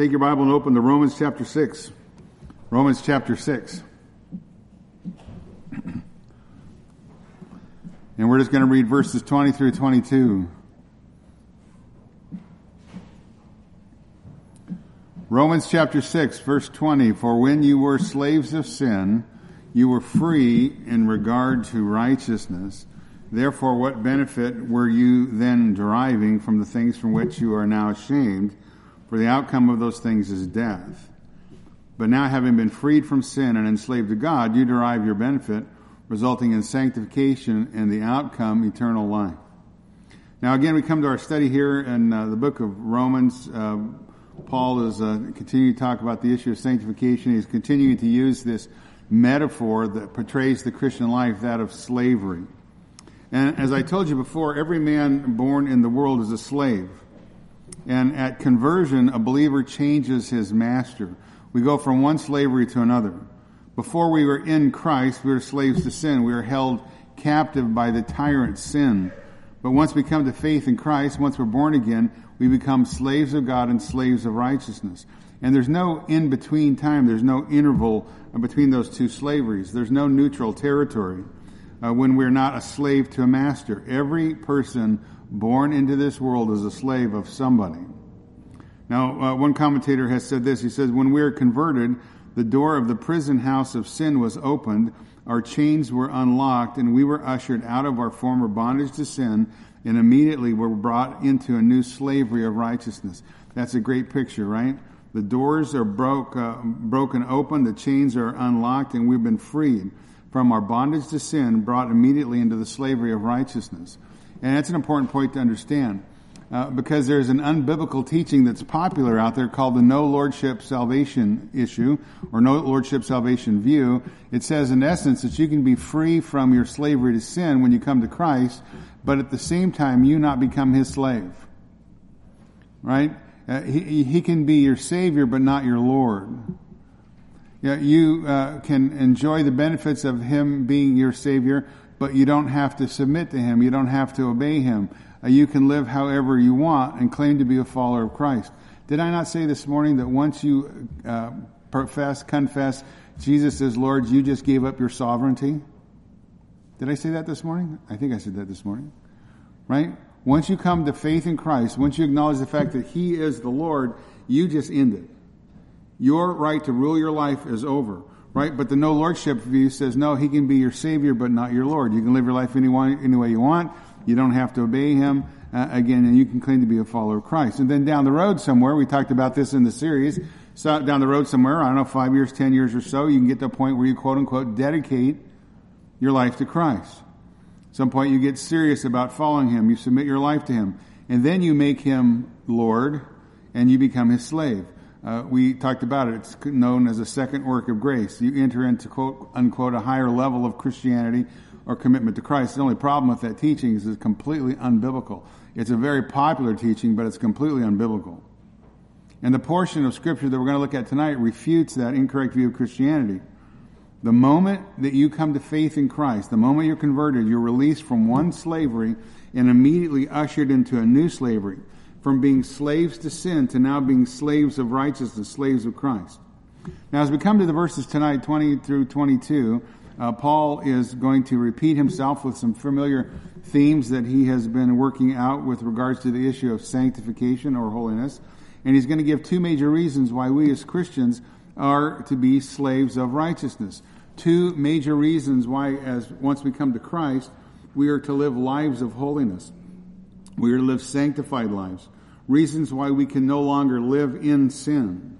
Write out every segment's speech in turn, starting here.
Take your Bible and open to Romans chapter 6. Romans chapter 6. And we're just going to read verses 20 through 22. Romans chapter 6, verse 20. For when you were slaves of sin, you were free in regard to righteousness. Therefore, what benefit were you then deriving from the things from which you are now ashamed? For the outcome of those things is death. But now, having been freed from sin and enslaved to God, you derive your benefit, resulting in sanctification and the outcome, eternal life. Now, again, we come to our study here in uh, the book of Romans. Uh, Paul is uh, continuing to talk about the issue of sanctification. He's continuing to use this metaphor that portrays the Christian life, that of slavery. And as I told you before, every man born in the world is a slave. And at conversion, a believer changes his master. We go from one slavery to another. Before we were in Christ, we were slaves to sin. We were held captive by the tyrant sin. But once we come to faith in Christ, once we're born again, we become slaves of God and slaves of righteousness. And there's no in between time. There's no interval between those two slaveries. There's no neutral territory uh, when we're not a slave to a master. Every person born into this world as a slave of somebody. Now, uh, one commentator has said this. He says, when we are converted, the door of the prison house of sin was opened, our chains were unlocked, and we were ushered out of our former bondage to sin and immediately were brought into a new slavery of righteousness. That's a great picture, right? The doors are broke, uh, broken open, the chains are unlocked, and we've been freed from our bondage to sin, brought immediately into the slavery of righteousness. And that's an important point to understand. Uh, because there's an unbiblical teaching that's popular out there called the no lordship salvation issue or no lordship salvation view. It says in essence that you can be free from your slavery to sin when you come to Christ, but at the same time, you not become his slave. Right? Uh, he, he can be your savior, but not your Lord. Yeah, you uh, can enjoy the benefits of him being your savior, but you don't have to submit to him. You don't have to obey him. Uh, you can live however you want and claim to be a follower of Christ. Did I not say this morning that once you uh, profess, confess Jesus as Lord, you just gave up your sovereignty? Did I say that this morning? I think I said that this morning. Right? Once you come to faith in Christ, once you acknowledge the fact that He is the Lord, you just end it. Your right to rule your life is over. Right? But the no lordship view says, no, He can be your Savior, but not your Lord. You can live your life any, any way you want. You don't have to obey Him. Uh, again, and you can claim to be a follower of Christ. And then down the road somewhere, we talked about this in the series, so down the road somewhere, I don't know, five years, ten years or so, you can get to a point where you quote unquote dedicate your life to Christ. At some point you get serious about following Him. You submit your life to Him. And then you make Him Lord and you become His slave. Uh, we talked about it. It's known as a second work of grace. You enter into quote unquote a higher level of Christianity or commitment to Christ. The only problem with that teaching is it's completely unbiblical. It's a very popular teaching, but it's completely unbiblical. And the portion of scripture that we're going to look at tonight refutes that incorrect view of Christianity. The moment that you come to faith in Christ, the moment you're converted, you're released from one slavery and immediately ushered into a new slavery. From being slaves to sin to now being slaves of righteousness, slaves of Christ. Now, as we come to the verses tonight, 20 through 22, uh, Paul is going to repeat himself with some familiar themes that he has been working out with regards to the issue of sanctification or holiness. And he's going to give two major reasons why we as Christians are to be slaves of righteousness. Two major reasons why, as once we come to Christ, we are to live lives of holiness. We are to live sanctified lives. Reasons why we can no longer live in sin.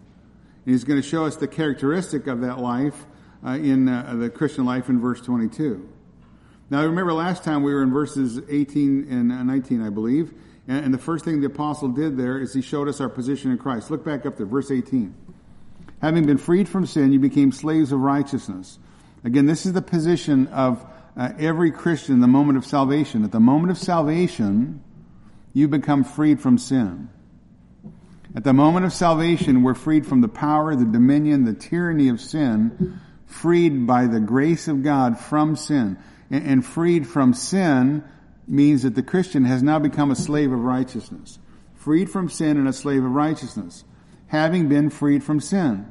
And he's going to show us the characteristic of that life uh, in uh, the Christian life in verse 22. Now, remember last time we were in verses 18 and 19, I believe, and, and the first thing the apostle did there is he showed us our position in Christ. Look back up there, verse 18. Having been freed from sin, you became slaves of righteousness. Again, this is the position of uh, every Christian the moment of salvation. At the moment of salvation, you become freed from sin. At the moment of salvation, we're freed from the power, the dominion, the tyranny of sin, freed by the grace of God from sin. And, freed from sin means that the Christian has now become a slave of righteousness. Freed from sin and a slave of righteousness. having been freed from sin.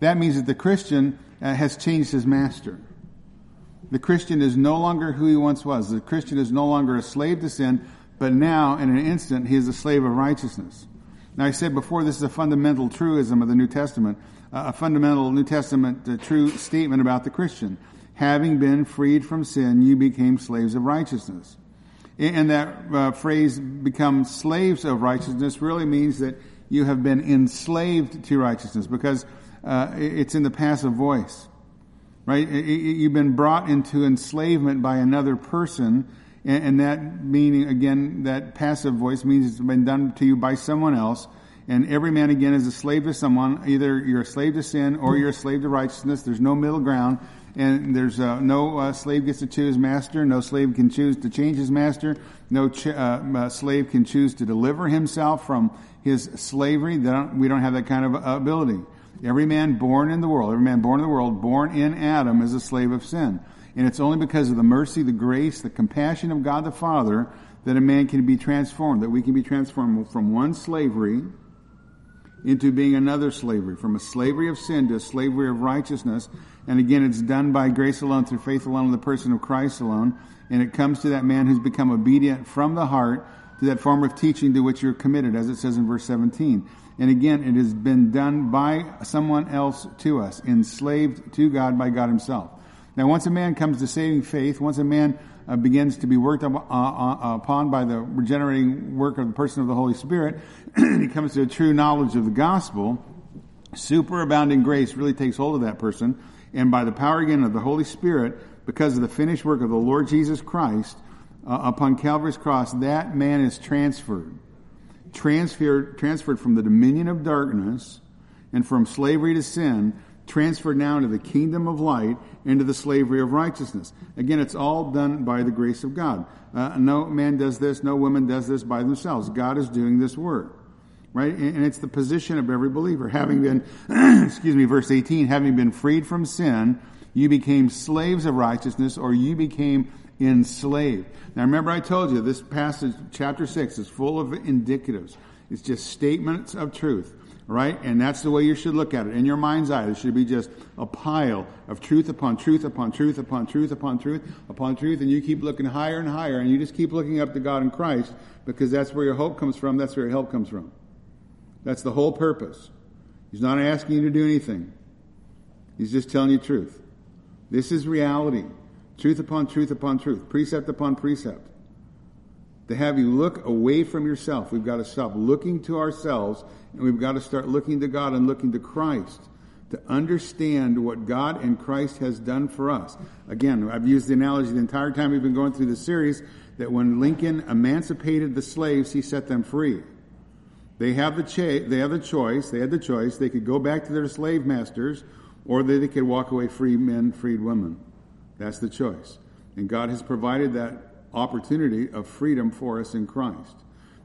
That means that the Christian uh, has changed his master. The Christian is no longer who he once was. The Christian is no longer a slave to sin, but now, in an instant, he is a slave of righteousness. Now, I said before, this is a fundamental truism of the New Testament, uh, a fundamental New Testament uh, true statement about the Christian. Having been freed from sin, you became slaves of righteousness. And that uh, phrase, become slaves of righteousness, really means that you have been enslaved to righteousness because uh, it's in the passive voice, right? You've been brought into enslavement by another person, and that meaning, again, that passive voice means it's been done to you by someone else. And every man, again, is a slave to someone. Either you're a slave to sin or you're a slave to righteousness. There's no middle ground. And there's uh, no uh, slave gets to choose master. No slave can choose to change his master. No ch- uh, uh slave can choose to deliver himself from his slavery. Don't, we don't have that kind of ability. Every man born in the world, every man born in the world, born in Adam, is a slave of sin. And it's only because of the mercy, the grace, the compassion of God the Father that a man can be transformed, that we can be transformed from one slavery into being another slavery, from a slavery of sin to a slavery of righteousness. And again, it's done by grace alone, through faith alone, in the person of Christ alone. And it comes to that man who's become obedient from the heart to that form of teaching to which you're committed, as it says in verse 17. And again, it has been done by someone else to us, enslaved to God by God Himself. Now, once a man comes to saving faith, once a man uh, begins to be worked up, uh, uh, upon by the regenerating work of the person of the Holy Spirit, and he comes to a true knowledge of the gospel, superabounding grace really takes hold of that person. And by the power again of the Holy Spirit, because of the finished work of the Lord Jesus Christ uh, upon Calvary's cross, that man is transferred. Transferred, transferred from the dominion of darkness and from slavery to sin transferred now into the kingdom of light, into the slavery of righteousness. Again, it's all done by the grace of God. Uh, no man does this, no woman does this by themselves. God is doing this work. Right? And it's the position of every believer. Having been, excuse me, verse 18, having been freed from sin, you became slaves of righteousness, or you became enslaved. Now remember I told you this passage, chapter 6, is full of indicatives. It's just statements of truth right? And that's the way you should look at it. In your mind's eye, there should be just a pile of truth upon truth upon truth upon truth upon truth upon truth, and you keep looking higher and higher, and you just keep looking up to God in Christ because that's where your hope comes from, that's where your help comes from. That's the whole purpose. He's not asking you to do anything. He's just telling you truth. This is reality. Truth upon truth upon truth. Precept upon precept to have you look away from yourself. We've got to stop looking to ourselves and we've got to start looking to God and looking to Christ to understand what God and Christ has done for us. Again, I've used the analogy the entire time we've been going through the series that when Lincoln emancipated the slaves, he set them free. They have the cha- they have the choice. They had the choice. They could go back to their slave masters, or they, they could walk away free men, freed women. That's the choice. And God has provided that opportunity of freedom for us in Christ.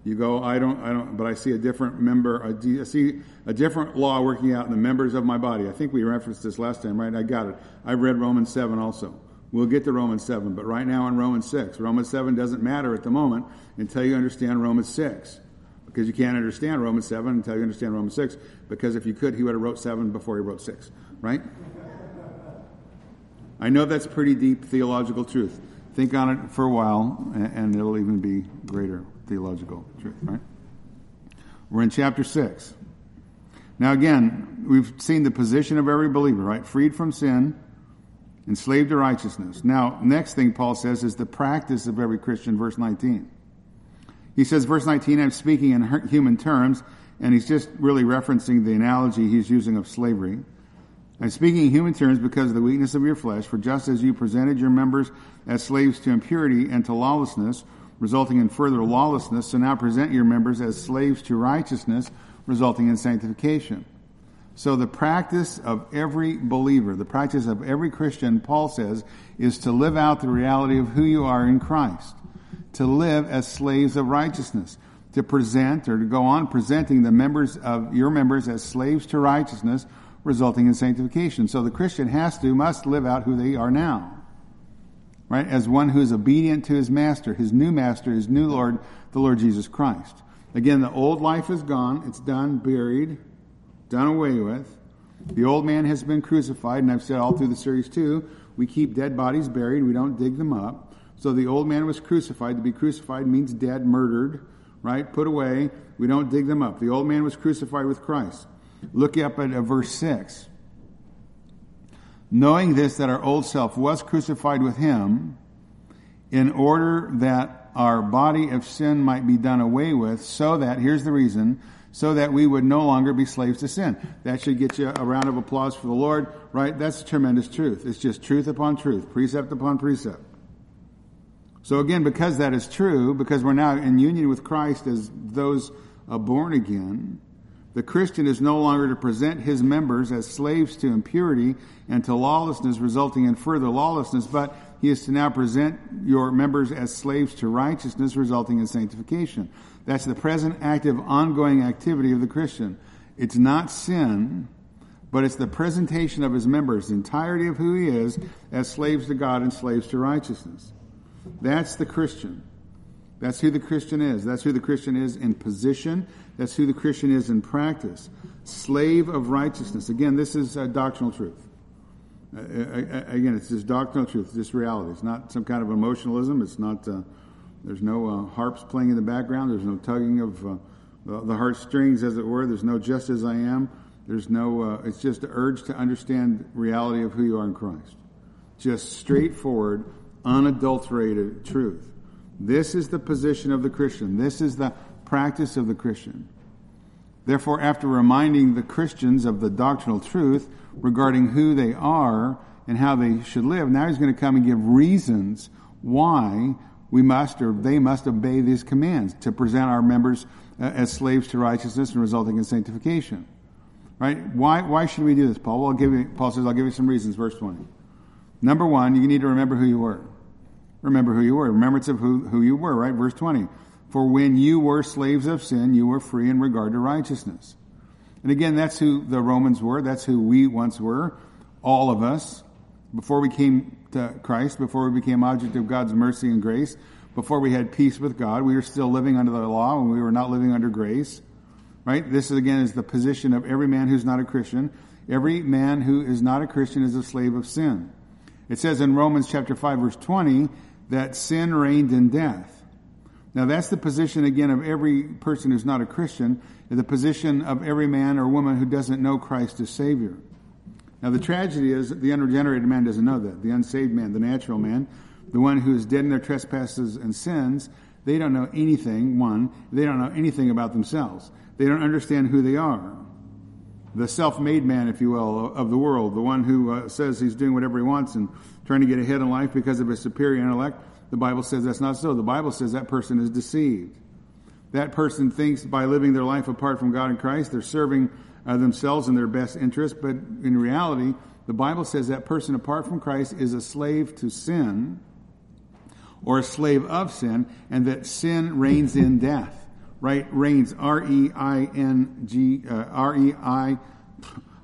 You go, I don't, I don't, but I see a different member, I see a different law working out in the members of my body. I think we referenced this last time, right? I got it. I read Romans 7 also. We'll get to Romans 7, but right now in Romans 6. Romans 7 doesn't matter at the moment until you understand Romans 6. Because you can't understand Romans 7 until you understand Romans 6. Because if you could, he would have wrote 7 before he wrote 6, right? I know that's pretty deep theological truth. Think on it for a while, and it'll even be greater theological truth, right? We're in chapter 6. Now, again, we've seen the position of every believer, right? Freed from sin, enslaved to righteousness. Now, next thing Paul says is the practice of every Christian, verse 19. He says, verse 19, I'm speaking in human terms, and he's just really referencing the analogy he's using of slavery. I'm speaking in human terms because of the weakness of your flesh, for just as you presented your members as slaves to impurity and to lawlessness, resulting in further lawlessness, so now present your members as slaves to righteousness, resulting in sanctification. So the practice of every believer, the practice of every Christian, Paul says, is to live out the reality of who you are in Christ. To live as slaves of righteousness. To present or to go on presenting the members of your members as slaves to righteousness, resulting in sanctification. So the Christian has to, must live out who they are now. Right? As one who is obedient to his master, his new master, his new Lord, the Lord Jesus Christ. Again, the old life is gone. It's done, buried. done away with. The old man has been crucified, and I've said all through the series too, we keep dead bodies buried, we don't dig them up. So the old man was crucified. To be crucified means dead, murdered, right? Put away. We don't dig them up. The old man was crucified with Christ. Look up at uh, verse 6. Knowing this, that our old self was crucified with him, in order that our body of sin might be done away with, so that, here's the reason, so that we would no longer be slaves to sin. That should get you a round of applause for the Lord, right? That's tremendous truth. It's just truth upon truth, precept upon precept. So again, because that is true, because we're now in union with Christ as those born again, the Christian is no longer to present his members as slaves to impurity and to lawlessness, resulting in further lawlessness, but he is to now present your members as slaves to righteousness, resulting in sanctification. That's the present active, ongoing activity of the Christian. It's not sin, but it's the presentation of his members, the entirety of who he is, as slaves to God and slaves to righteousness. That's the Christian. That's who the Christian is. That's who the Christian is in position. That's who the Christian is in practice. Slave of righteousness. Again, this is a doctrinal truth. Uh, again, it's just doctrinal truth, just reality. It's not some kind of emotionalism. It's not, uh, there's no uh, harps playing in the background. There's no tugging of uh, the, the heartstrings, as it were. There's no just as I am. There's no, uh, it's just the urge to understand reality of who you are in Christ. Just straightforward, unadulterated truth. This is the position of the Christian. This is the practice of the Christian. Therefore, after reminding the Christians of the doctrinal truth regarding who they are and how they should live, now he's going to come and give reasons why we must or they must obey these commands to present our members uh, as slaves to righteousness and resulting in sanctification. Right? Why, why should we do this, Paul? Well, I'll give you, Paul says, I'll give you some reasons. Verse 20. Number one, you need to remember who you were. Remember who you were. Remembrance of who, who you were, right? Verse 20. For when you were slaves of sin, you were free in regard to righteousness. And again, that's who the Romans were. That's who we once were. All of us. Before we came to Christ, before we became object of God's mercy and grace, before we had peace with God, we were still living under the law and we were not living under grace. Right? This again is the position of every man who's not a Christian. Every man who is not a Christian is a slave of sin. It says in Romans chapter 5 verse 20 that sin reigned in death. Now that's the position again of every person who's not a Christian, the position of every man or woman who doesn't know Christ as Savior. Now the tragedy is the unregenerated man doesn't know that. The unsaved man, the natural man, the one who is dead in their trespasses and sins, they don't know anything, one, they don't know anything about themselves. They don't understand who they are. The self-made man, if you will, of the world, the one who uh, says he's doing whatever he wants and trying to get ahead in life because of his superior intellect, the Bible says that's not so. The Bible says that person is deceived. That person thinks by living their life apart from God and Christ, they're serving uh, themselves in their best interest, but in reality, the Bible says that person apart from Christ is a slave to sin or a slave of sin, and that sin reigns in death. Right? Reigns, R E I N G, R E I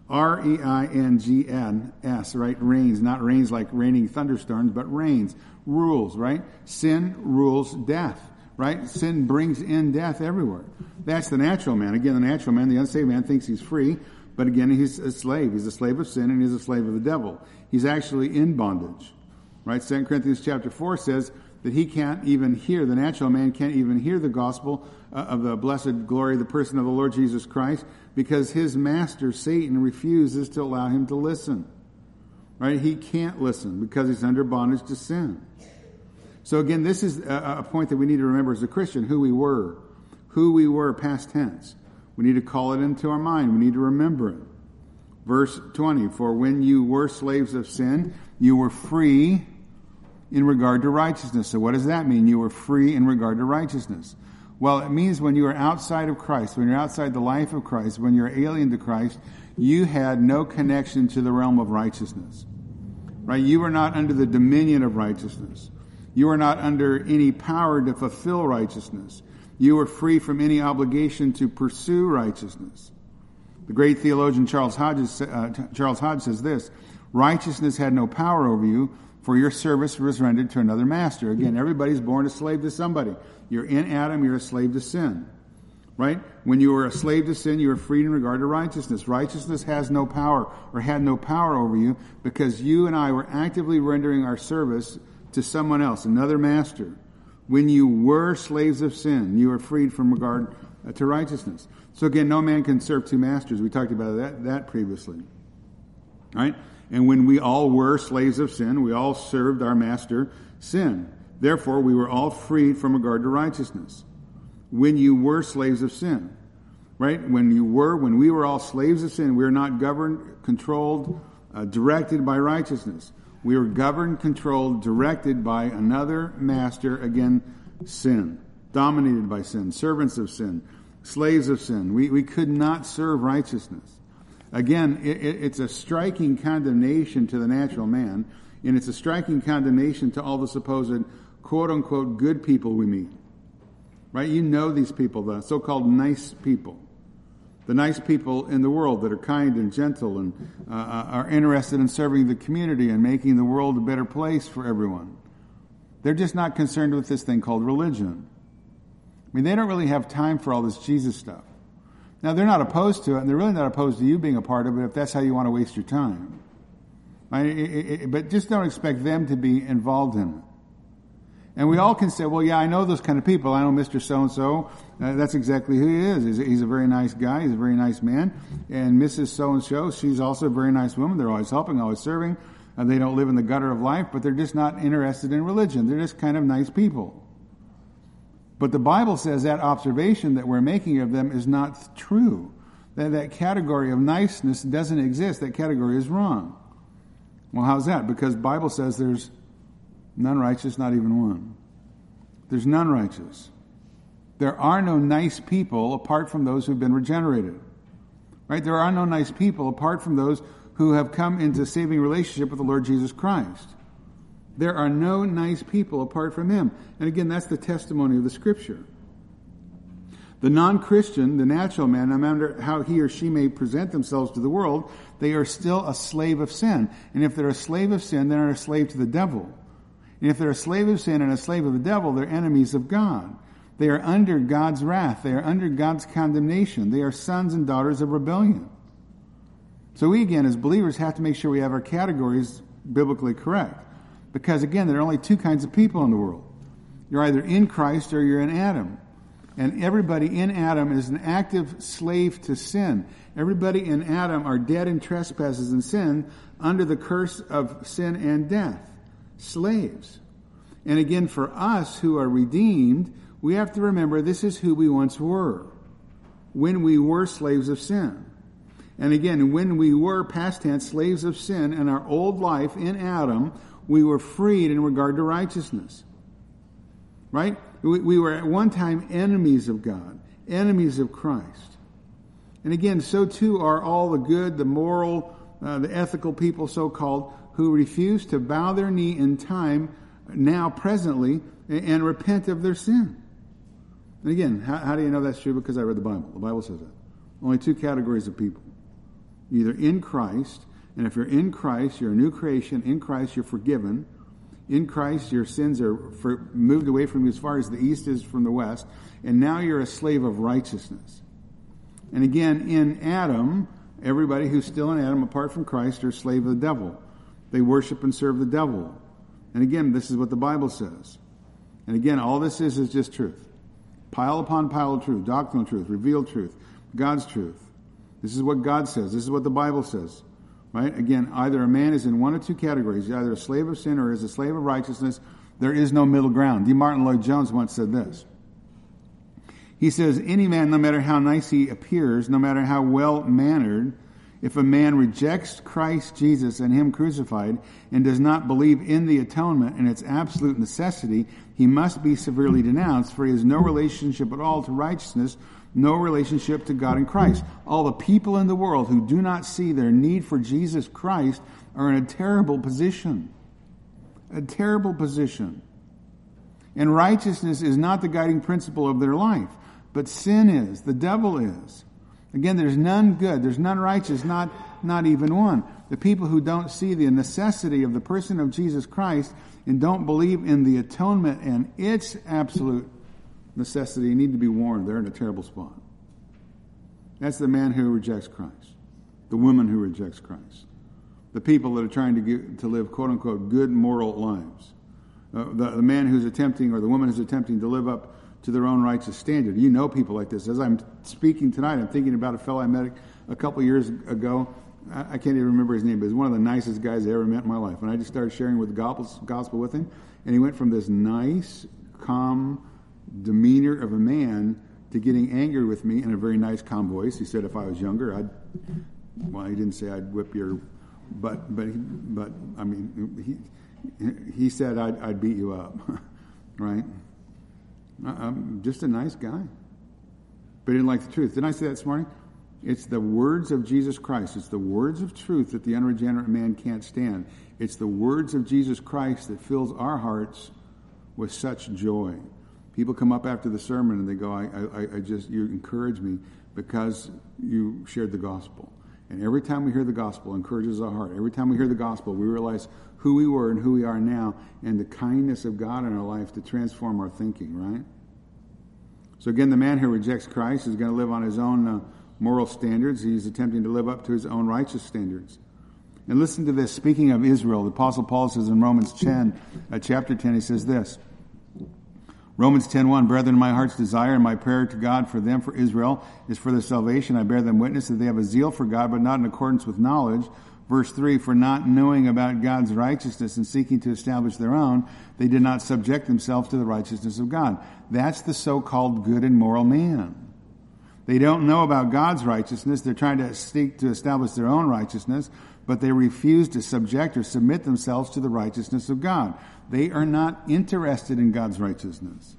R E I N G N S, right? Reigns, not rains like raining thunderstorms, but reigns, rules, right? Sin rules death, right? Sin brings in death everywhere. That's the natural man. Again, the natural man, the unsaved man, thinks he's free, but again, he's a slave. He's a slave of sin and he's a slave of the devil. He's actually in bondage, right? Second Corinthians chapter 4 says that he can't even hear, the natural man can't even hear the gospel uh, of the blessed glory, the person of the Lord Jesus Christ, because his master, Satan, refuses to allow him to listen. Right? He can't listen because he's under bondage to sin. So again, this is a, a point that we need to remember as a Christian, who we were. Who we were past tense. We need to call it into our mind. We need to remember it. Verse 20, for when you were slaves of sin, you were free in regard to righteousness. So what does that mean? You were free in regard to righteousness. Well, it means when you are outside of Christ, when you're outside the life of Christ, when you're alien to Christ, you had no connection to the realm of righteousness. Right? You were not under the dominion of righteousness. You were not under any power to fulfill righteousness. You were free from any obligation to pursue righteousness. The great theologian Charles Hodges, uh, Charles Hodge says this, righteousness had no power over you, for your service was rendered to another master. Again, everybody's born a slave to somebody. You're in Adam, you're a slave to sin. Right? When you were a slave to sin, you were freed in regard to righteousness. Righteousness has no power or had no power over you because you and I were actively rendering our service to someone else, another master. When you were slaves of sin, you were freed from regard uh, to righteousness. So again, no man can serve two masters. We talked about that, that previously. Right? And when we all were slaves of sin, we all served our master sin. Therefore, we were all freed from regard to righteousness when you were slaves of sin. Right? When you were, when we were all slaves of sin, we were not governed, controlled, uh, directed by righteousness. We were governed, controlled, directed by another master, again, sin. Dominated by sin, servants of sin, slaves of sin. We, we could not serve righteousness. Again, it, it, it's a striking condemnation to the natural man, and it's a striking condemnation to all the supposed quote unquote good people we meet. Right? You know these people, the so called nice people. The nice people in the world that are kind and gentle and uh, uh, are interested in serving the community and making the world a better place for everyone. They're just not concerned with this thing called religion. I mean, they don't really have time for all this Jesus stuff. Now, they're not opposed to it, and they're really not opposed to you being a part of it if that's how you want to waste your time. Right, But just don't expect them to be involved in it. And we all can say, well, yeah, I know those kind of people. I know Mr. So-and-so. Uh, that's exactly who he is. He's, a very nice guy. He's a very nice man. And Mrs. So-and-so, she's also a very nice woman. They're always helping, always serving. Uh, they don't live in the gutter of life, but they're just not interested in religion. They're just kind of nice people. But the Bible says that observation that we're making of them is not true. That, that category of niceness doesn't exist. That category is wrong. Well, how's that? Because Bible says there's None righteous, not even one. There's none righteous. There are no nice people apart from those who've been regenerated. Right? There are no nice people apart from those who have come into saving relationship with the Lord Jesus Christ. There are no nice people apart from Him. And again, that's the testimony of the Scripture. The non-Christian, the natural man, no matter how he or she may present themselves to the world, they are still a slave of sin. And if they're a slave of sin, they're a slave to the devil. And if they're a slave of sin and a slave of the devil, they're enemies of God. They are under God's wrath. They are under God's condemnation. They are sons and daughters of rebellion. So we, again, as believers, have to make sure we have our categories biblically correct. Because, again, there are only two kinds of people in the world. You're either in Christ or you're in Adam. And everybody in Adam is an active slave to sin. Everybody in Adam are dead in trespasses and sin under the curse of sin and death slaves. And again, for us who are redeemed, we have to remember this is who we once were when we were slaves of sin. And again, when we were past tense slaves of sin in our old life in Adam, we were freed in regard to righteousness. Right? We, we were at one time enemies of God, enemies of Christ. And again, so too are all the good, the moral, uh, the ethical people, so called, who refuse to bow their knee in time, now presently, and repent of their sin. And again, how, how do you know that's true? Because I read the Bible. The Bible says that. Only two categories of people. Either in Christ, and if you're in Christ, you're a new creation. In Christ, you're forgiven. In Christ, your sins are for, moved away from you as far as the east is from the west. And now you're a slave of righteousness. And again, in Adam, everybody who's still in Adam apart from Christ are slave of the devil. They worship and serve the devil. And again, this is what the Bible says. And again, all this is is just truth. Pile upon pile of truth, doctrinal truth, revealed truth, God's truth. This is what God says. This is what the Bible says. Right? Again, either a man is in one or two categories. Either a slave of sin or is a slave of righteousness. There is no middle ground. D. Martyn Lloyd Jones once said this. He says, any man, no matter how nice he appears, no matter how well mannered, if a man rejects Christ Jesus and Him crucified and does not believe in the atonement and its absolute necessity, he must be severely denounced, for he has no relationship at all to righteousness, no relationship to God and Christ. All the people in the world who do not see their need for Jesus Christ are in a terrible position. A terrible position. And righteousness is not the guiding principle of their life, but sin is, the devil is. Again, there's none good, there's none righteous, not, not even one. The people who don't see the necessity of the person of Jesus Christ and don't believe in the atonement and its absolute necessity need to be warned. They're in a terrible spot. That's the man who rejects Christ, the woman who rejects Christ, the people that are trying to, get, to live, quote unquote, good moral lives. Uh, the, the man who's attempting, or the woman who's attempting to live up to their own righteous standard. You know people like this. As I'm speaking tonight, I'm thinking about a fellow I met a couple years ago. I, can't even remember his name, but he's one of the nicest guys I ever met in my life. And I just started sharing with the gospel, gospel with him, and he went from this nice, calm demeanor of a man to getting angry with me in a very nice, calm voice. He said, if I was younger, I'd, well, he didn't say I'd whip your, but, but, but, I mean, he, he said I'd, I'd beat you up, right? I'm just a nice guy. But he didn't like the truth. Didn't I say that this morning? It's the words of Jesus Christ. It's the words of truth that the unregenerate man can't stand. It's the words of Jesus Christ that fills our hearts with such joy. People come up after the sermon and they go, I, I, I just, you encourage me because you shared the gospel. And every time we hear the gospel, encourages our heart. Every time we hear the gospel, we realize who we were and who we are now and the kindness of God in our life to transform our thinking, right? So again, the man who rejects Christ is going to live on his own uh, moral standards. He's attempting to live up to his own righteous standards. And listen to this. Speaking of Israel, the Apostle Paul says in Romans 10, uh, chapter 10, he says this. Romans 10.1, Brethren, my heart's desire and my prayer to God for them, for Israel, is for their salvation. I bear them witness that they have a zeal for God, but not in accordance with knowledge. Verse 3, For not knowing about God's righteousness and seeking to establish their own, they did not subject themselves to the righteousness of God. That's the so-called good and moral man. They don't know about God's righteousness. They're trying to seek to establish their own righteousness, but they refuse to subject or submit themselves to the righteousness of God. They are not interested in God's righteousness.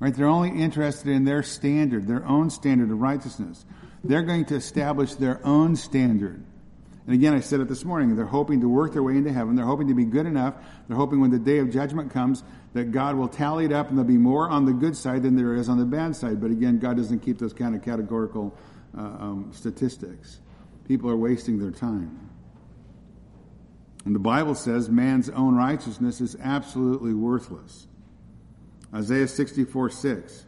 Right? They're only interested in their standard, their own standard of righteousness. They're going to establish their own standard. And again, I said it this morning, they're hoping to work their way into heaven. They're hoping to be good enough. They're hoping when the day of judgment comes that God will tally it up and there'll be more on the good side than there is on the bad side. But again, God doesn't keep those kind of categorical uh, um, statistics. People are wasting their time. And the Bible says man's own righteousness is absolutely worthless. Isaiah 64 6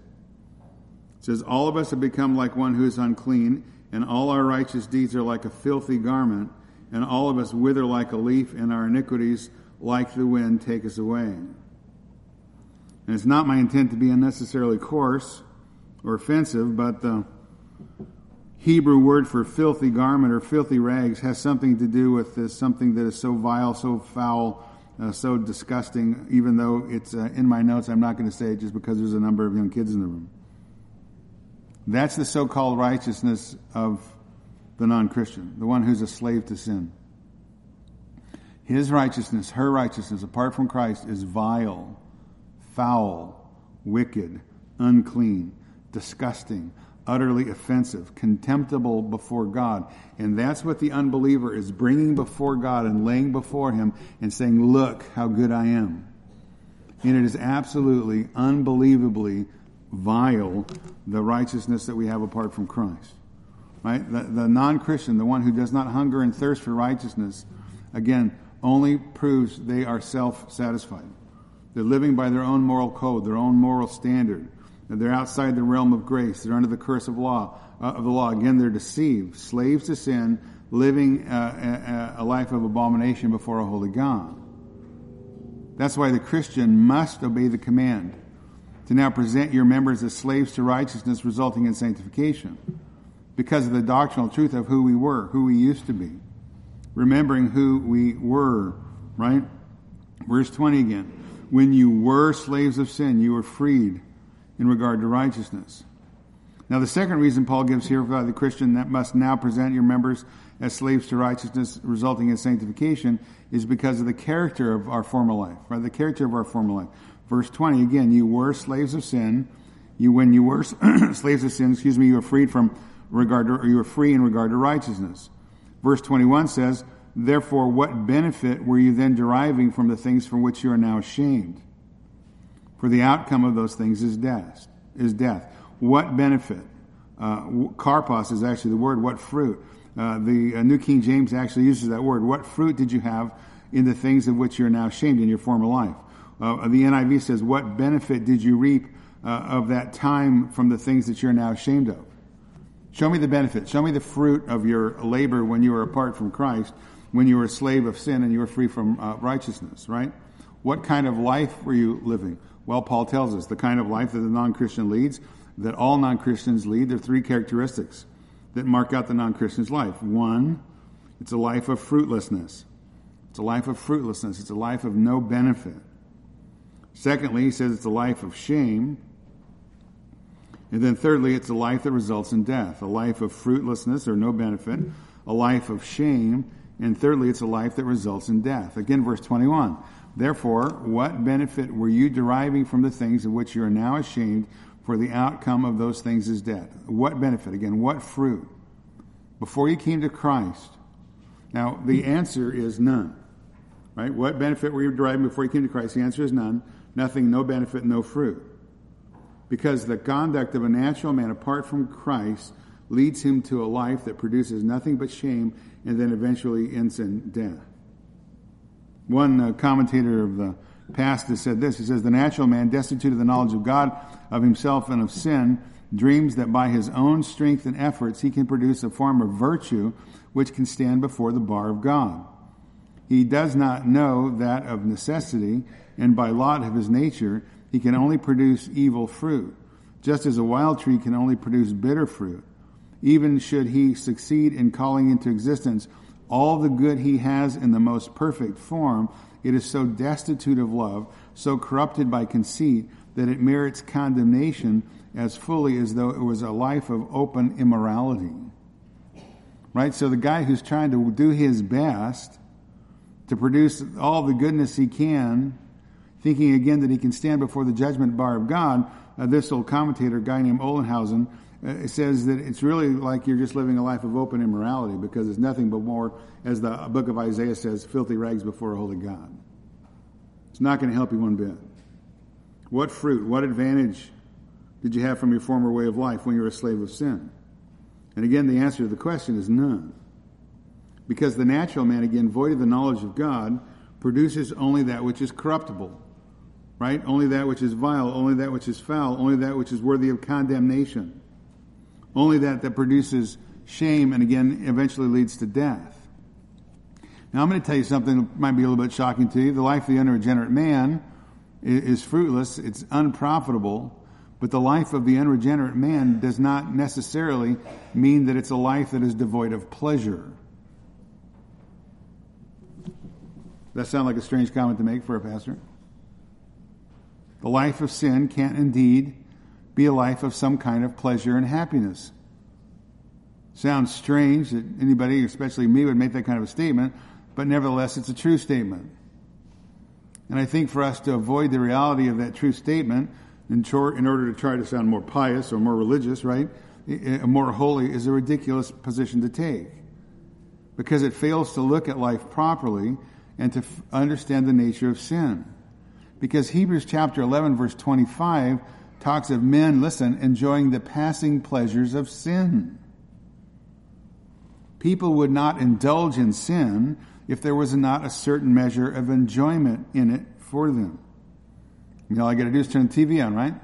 says, All of us have become like one who is unclean, and all our righteous deeds are like a filthy garment, and all of us wither like a leaf, and our iniquities, like the wind, take us away. And it's not my intent to be unnecessarily coarse or offensive, but the Hebrew word for filthy garment or filthy rags has something to do with this, something that is so vile, so foul, uh, so disgusting, even though it's uh, in my notes, I'm not going to say it just because there's a number of young kids in the room. That's the so-called righteousness of the non-Christian, the one who's a slave to sin. His righteousness, her righteousness, apart from Christ, is vile, foul, wicked, unclean, disgusting, utterly offensive, contemptible before God. And that's what the unbeliever is bringing before God and laying before Him and saying, look how good I am. And it is absolutely, unbelievably vile, the righteousness that we have apart from Christ. Right? The, the non-Christian, the one who does not hunger and thirst for righteousness, again, only proves they are self-satisfied. They're living by their own moral code, their own moral standard. They're outside the realm of grace. They're under the curse of law uh, of the law. Again, they're deceived, slaves to sin, living uh, a, a life of abomination before a holy God. That's why the Christian must obey the command to now present your members as slaves to righteousness, resulting in sanctification, because of the doctrinal truth of who we were, who we used to be, remembering who we were. Right? Verse twenty again. When you were slaves of sin, you were freed in regard to righteousness. Now, the second reason Paul gives here for the Christian that must now present your members as slaves to righteousness, resulting in sanctification, is because of the character of our former life, right? The character of our former life. Verse 20, again, you were slaves of sin. You, when you were slaves of sin, excuse me, you were freed from regard to, or you were free in regard to righteousness. Verse 21 says, therefore, what benefit were you then deriving from the things from which you are now ashamed? For the outcome of those things is death. Is death. What benefit? Uh, is actually the word. What fruit? Uh, the uh, New King James actually uses that word. What fruit did you have in the things of which you're now ashamed in your former life? Uh, the NIV says, "What benefit did you reap uh, of that time from the things that you're now ashamed of?" Show me the benefit. Show me the fruit of your labor when you were apart from Christ, when you were a slave of sin and you were free from uh, righteousness, right? What kind of life were you living? Well, Paul tells us the kind of life that the non Christian leads, that all non Christians lead. There are three characteristics that mark out the non Christian's life. One, it's a life of fruitlessness. It's a life of fruitlessness. It's a life of no benefit. Secondly, he says it's a life of shame. And then thirdly, it's a life that results in death, a life of fruitlessness or no benefit, a life of shame, and thirdly, it's a life that results in death. Again, verse 21. Therefore, what benefit were you deriving from the things of which you are now ashamed, for the outcome of those things is death? What benefit? Again, what fruit? Before you came to Christ. Now, the answer is none. Right? What benefit were you deriving before you came to Christ? The answer is none. Nothing, no benefit, no fruit. Because the conduct of a natural man apart from Christ leads him to a life that produces nothing but shame and then eventually ends in death. One uh, commentator of the past has said this. He says, The natural man, destitute of the knowledge of God, of himself, and of sin, dreams that by his own strength and efforts he can produce a form of virtue which can stand before the bar of God. He does not know that of necessity, and by lot of his nature, he can only produce evil fruit, just as a wild tree can only produce bitter fruit. Even should he succeed in calling into existence all the good he has in the most perfect form, it is so destitute of love, so corrupted by conceit, that it merits condemnation as fully as though it was a life of open immorality. Right? So the guy who's trying to do his best to produce all the goodness he can, thinking again that he can stand before the judgment bar of God. Uh, this old commentator, guy named Olshausen, uh, says that it's really like you're just living a life of open immorality because it's nothing but more, as the book of Isaiah says, filthy rags before a holy God. It's not going to help you one bit. What fruit, what advantage did you have from your former way of life when you were a slave of sin? And again, the answer to the question is none. Because the natural man, again, void of the knowledge of God, produces only that which is corruptible, right? Only that which is vile, only that which is foul, only that which is worthy of condemnation, only that that produces shame and again eventually leads to death. Now I'm going to tell you something that might be a little bit shocking to you. The life of the unregenerate man is fruitless, it's unprofitable, but the life of the unregenerate man does not necessarily mean that it's a life that is devoid of pleasure. That sound like a strange comment to make for a pastor? The life of sin can't, indeed be a life of some kind of pleasure and happiness. Sounds strange that anybody, especially me, would make that kind of a statement, but nevertheless, it's a true statement. And I think for us to avoid the reality of that true statement, in, in order to try to sound more pious or more religious, right, more holy, is a ridiculous position to take. Because it fails to look at life properly and to f- understand the nature of sin. Because Hebrews chapter 11 verse 25 talks of men, listen, enjoying the passing pleasures of sin. People would not indulge in sin if there was not a certain measure of enjoyment in it for them. You know, all I got to do is turn the TV on, right?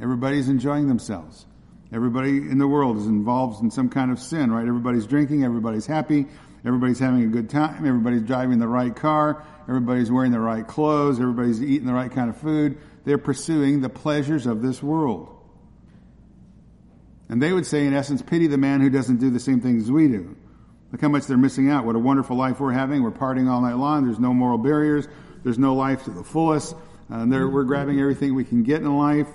Everybody's enjoying themselves. Everybody in the world is involved in some kind of sin, right? Everybody's drinking, everybody's happy, Everybody's having a good time. Everybody's driving the right car. Everybody's wearing the right clothes. Everybody's eating the right kind of food. They're pursuing the pleasures of this world. And they would say, in essence, pity the man who doesn't do the same things we do. Look how much they're missing out. What a wonderful life we're having. We're partying all night long. There's no moral barriers. There's no life to the fullest. Uh, we're grabbing everything we can get in life.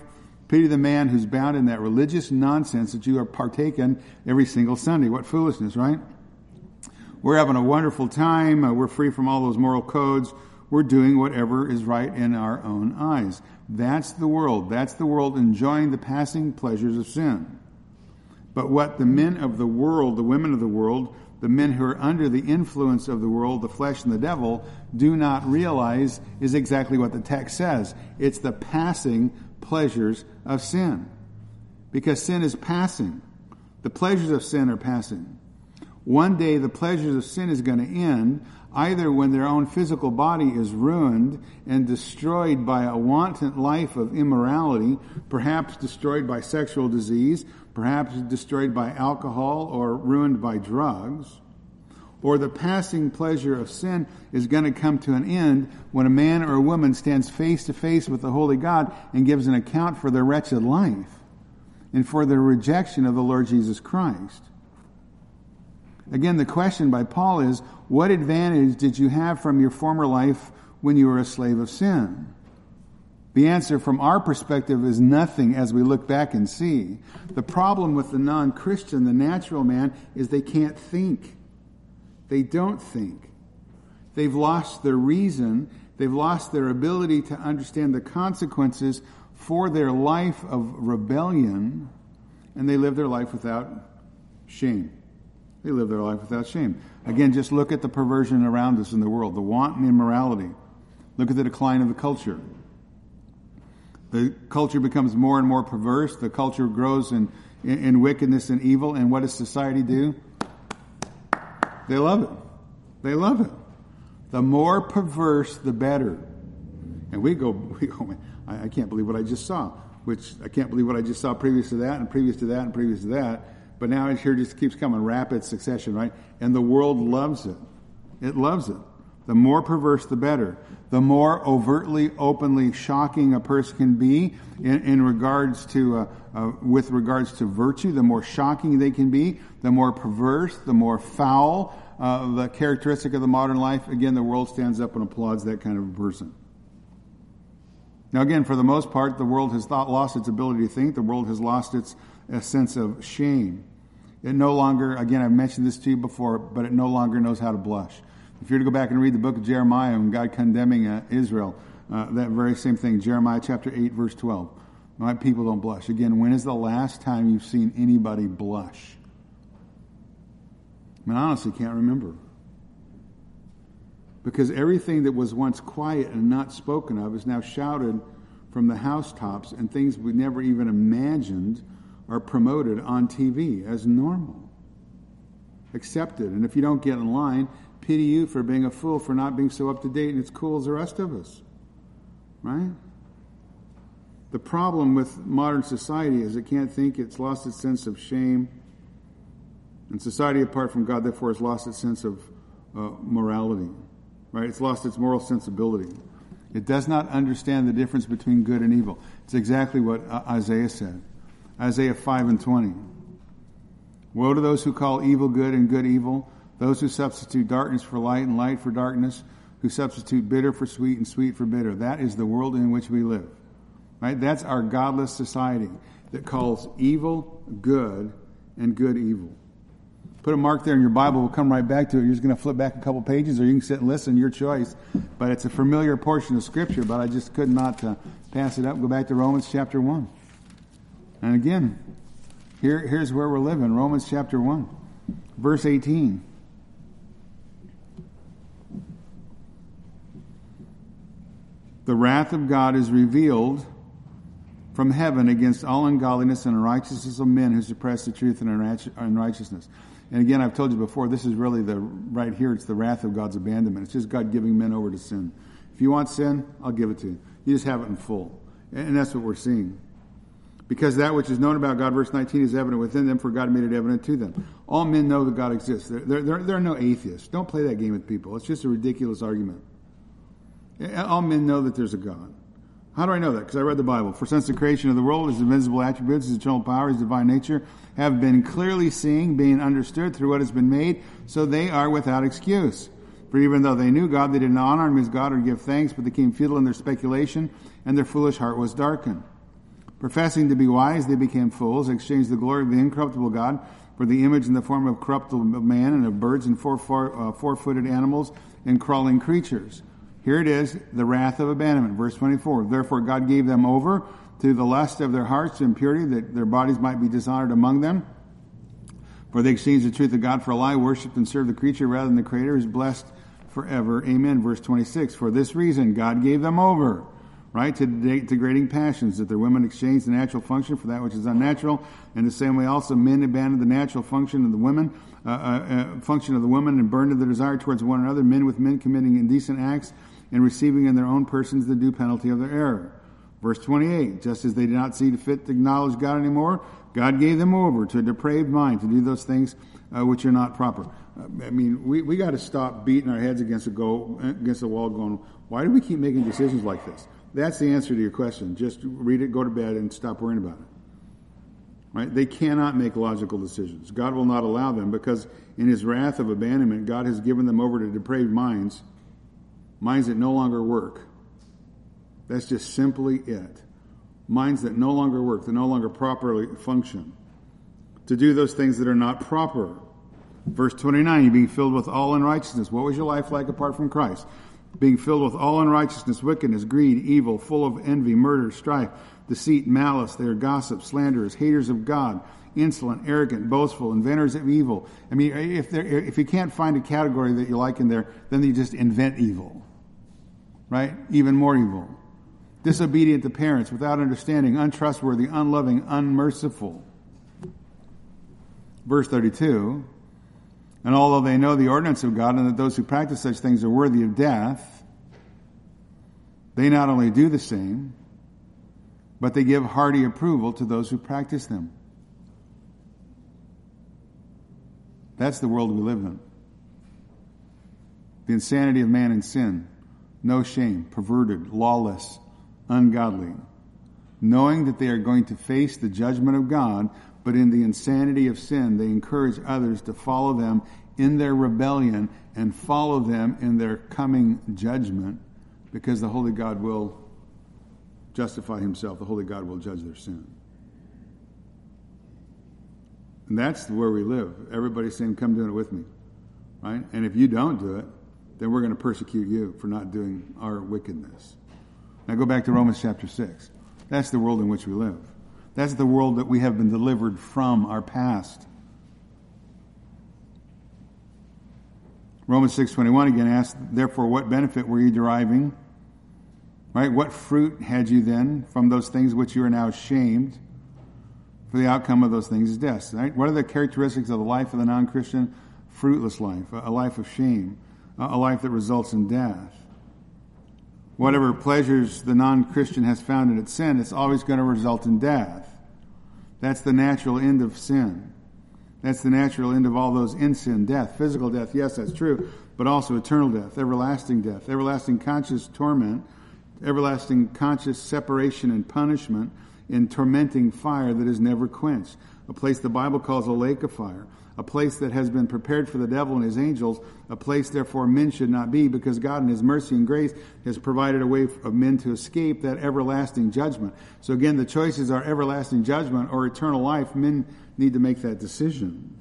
Pity the man who's bound in that religious nonsense that you are partaking every single Sunday. What foolishness, right? We're having a wonderful time. Uh, we're free from all those moral codes. We're doing whatever is right in our own eyes. That's the world. That's the world enjoying the passing pleasures of sin. But what the men of the world, the women of the world, the men who are under the influence of the world, the flesh and the devil, do not realize is exactly what the text says. It's the passing pleasures of sin. Because sin is passing. The pleasures of sin are passing. One day the pleasures of sin is going to end, either when their own physical body is ruined and destroyed by a wanton life of immorality, perhaps destroyed by sexual disease, perhaps destroyed by alcohol or ruined by drugs, or the passing pleasure of sin is going to come to an end when a man or a woman stands face to face with the Holy God and gives an account for their wretched life and for their rejection of the Lord Jesus Christ. Again, the question by Paul is, what advantage did you have from your former life when you were a slave of sin? The answer from our perspective is nothing as we look back and see. The problem with the non-Christian, the natural man, is they can't think. They don't think. They've lost their reason. They've lost their ability to understand the consequences for their life of rebellion, and they live their life without shame. They live their life without shame. Again, just look at the perversion around us in the world, the wanton immorality. Look at the decline of the culture. The culture becomes more and more perverse. The culture grows in, in, in wickedness and evil. And what does society do? They love it. They love it. The more perverse, the better. And we go, we go, I, I can't believe what I just saw. Which I can't believe what I just saw previous to that, and previous to that, and previous to that but now it here just keeps coming rapid succession, right? And the world loves it. It loves it. The more perverse, the better. The more overtly, openly shocking a person can be in, in regards to, uh, uh, with regards to virtue, the more shocking they can be, the more perverse, the more foul uh, the characteristic of the modern life. Again, the world stands up and applauds that kind of a person. Now, again, for the most part, the world has lost its ability to think. The world has lost its sense of shame. It no longer, again, I've mentioned this to you before, but it no longer knows how to blush. If you're to go back and read the book of Jeremiah and God condemning uh, Israel, uh, that very same thing, Jeremiah chapter 8, verse 12. My people don't blush. Again, when is the last time you've seen anybody blush? I mean, I honestly can't remember. Because everything that was once quiet and not spoken of is now shouted from the housetops, and things we never even imagined are promoted on TV as normal, accepted. And if you don't get in line, pity you for being a fool for not being so up to date and as cool as the rest of us. Right? The problem with modern society is it can't think, it's lost its sense of shame. And society apart from God, therefore, has lost its sense of uh, morality. Right? It's lost its moral sensibility. It does not understand the difference between good and evil. It's exactly what uh, Isaiah said. Isaiah 5 and 20. Woe to those who call evil good and good evil, those who substitute darkness for light and light for darkness, who substitute bitter for sweet and sweet for bitter. That is the world in which we live. Right? That's our godless society that calls evil good and good evil. Put a mark there in your Bible. We'll come right back to it. You're just going to flip back a couple pages, or you can sit and listen, your choice. But it's a familiar portion of Scripture, but I just could not uh, pass it up. Go back to Romans chapter 1. And again, here, here's where we're living Romans chapter 1, verse 18. The wrath of God is revealed from heaven against all ungodliness and unrighteousness of men who suppress the truth and unrighteousness. And again, I've told you before, this is really the, right here, it's the wrath of God's abandonment. It's just God giving men over to sin. If you want sin, I'll give it to you. You just have it in full. And that's what we're seeing. Because that which is known about God, verse 19, is evident within them, for God made it evident to them. All men know that God exists. There, there, there are no atheists. Don't play that game with people. It's just a ridiculous argument. All men know that there's a God. How do I know that? Because I read the Bible. For since the creation of the world, his invisible attributes, his eternal power, his divine nature, have been clearly seen, being understood through what has been made, so they are without excuse. For even though they knew God, they did not honor him as God or give thanks, but they became futile in their speculation, and their foolish heart was darkened. Professing to be wise, they became fools, exchanged the glory of the incorruptible God for the image in the form of corruptible man and of birds and four, four, uh, four-footed animals and crawling creatures. Here it is, the wrath of abandonment. Verse 24. Therefore God gave them over to the lust of their hearts impurity, that their bodies might be dishonored among them. For they exchanged the truth of God for a lie, worshipped and served the creature rather than the Creator, who is blessed forever. Amen. Verse 26. For this reason God gave them over right? To degrading passions, that their women exchange the natural function for that which is unnatural. In the same way, also men abandon the natural function of the women, uh, uh, uh, function of the woman, and burn to the desire towards one another. Men with men committing indecent acts and receiving in their own persons the due penalty of their error. Verse 28, just as they did not see fit to acknowledge God anymore, God gave them over to a depraved mind to do those things uh, which are not proper. Uh, I mean, we, we got to stop beating our heads against a go against the wall, going, "Why do we keep making decisions like this?" That's the answer to your question. Just read it, go to bed, and stop worrying about it. Right? They cannot make logical decisions. God will not allow them because, in His wrath of abandonment, God has given them over to depraved minds, minds that no longer work. That's just simply it. Minds that no longer work, that no longer properly function. To do those things that are not proper. Verse 29, you being filled with all unrighteousness. What was your life like apart from Christ? Being filled with all unrighteousness, wickedness, greed, evil, full of envy, murder, strife, deceit, malice. They are gossips, slanderers, haters of God, insolent, arrogant, boastful, inventors of evil. I mean, if, if you can't find a category that you like in there, then you just invent evil. Right? Even more evil. Disobedient to parents, without understanding, untrustworthy, unloving, unmerciful. Verse 32 and although they know the ordinance of God and that those who practice such things are worthy of death, they not only do the same, but they give hearty approval to those who practice them. That's the world we live in. The insanity of man in sin, no shame, perverted, lawless, ungodly, knowing that they are going to face the judgment of God but in the insanity of sin, they encourage others to follow them in their rebellion and follow them in their coming judgment because the Holy God will justify himself. The Holy God will judge their sin. And that's where we live. Everybody's saying, come do it with me. Right? And if you don't do it, then we're going to persecute you for not doing our wickedness. Now go back to Romans chapter 6. That's the world in which we live. That's the world that we have been delivered from, our past. Romans 6:21 again asks, "Therefore what benefit were you deriving? Right? What fruit had you then from those things which you are now ashamed? For the outcome of those things is death." Right? What are the characteristics of the life of the non-Christian? Fruitless life, a life of shame, a life that results in death whatever pleasures the non Christian has found in its sin, it's always going to result in death. That's the natural end of sin. That's the natural end of all those in sin death. Physical death, yes, that's true, but also eternal death, everlasting death, everlasting conscious torment, everlasting conscious separation and punishment in tormenting fire that is never quenched. A place the Bible calls a lake of fire a place that has been prepared for the devil and his angels, a place therefore men should not be, because God in his mercy and grace has provided a way of men to escape that everlasting judgment. So again, the choices are everlasting judgment or eternal life. Men need to make that decision.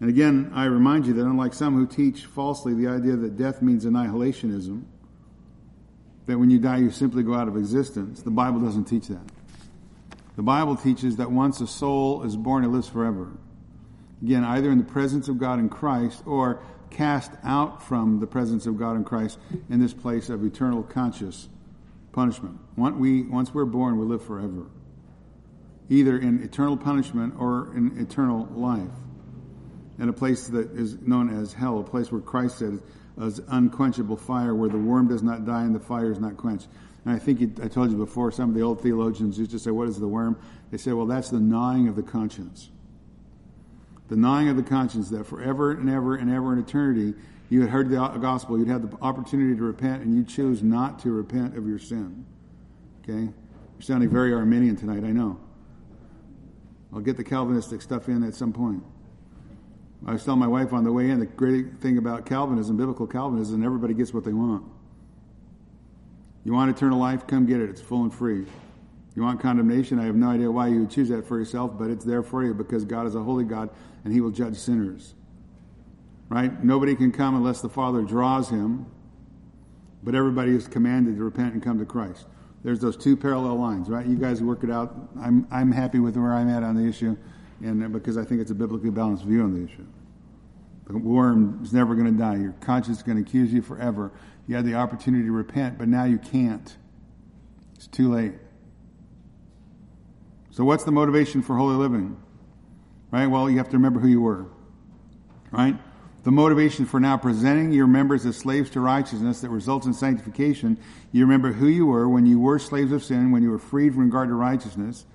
And again, I remind you that unlike some who teach falsely the idea that death means annihilationism, that when you die you simply go out of existence, the Bible doesn't teach that. The Bible teaches that once a soul is born, it lives forever. Again, either in the presence of God in Christ or cast out from the presence of God in Christ in this place of eternal conscious punishment. Once, we, once we're born, we live forever. Either in eternal punishment or in eternal life. In a place that is known as hell, a place where Christ said is unquenchable fire, where the worm does not die and the fire is not quenched. And I think I told you before, some of the old theologians used to say, What is the worm? They said, Well, that's the gnawing of the conscience. The gnawing of the conscience that forever and ever and ever in eternity, you had heard the gospel, you'd had the opportunity to repent, and you chose not to repent of your sin. Okay? You're sounding very Arminian tonight, I know. I'll get the Calvinistic stuff in at some point. I was telling my wife on the way in the great thing about Calvinism, biblical Calvinism, everybody gets what they want. You want eternal life? Come get it. It's full and free. You want condemnation? I have no idea why you would choose that for yourself, but it's there for you because God is a holy God and He will judge sinners. Right? Nobody can come unless the Father draws him, but everybody is commanded to repent and come to Christ. There's those two parallel lines, right? You guys work it out. I'm, I'm happy with where I'm at on the issue, and uh, because I think it's a biblically balanced view on the issue. The worm is never going to die. Your conscience is going to accuse you forever. You had the opportunity to repent, but now you can't. It's too late. So, what's the motivation for holy living? Right? Well, you have to remember who you were. Right? The motivation for now presenting your members as slaves to righteousness that results in sanctification. You remember who you were when you were slaves of sin, when you were freed from regard to righteousness.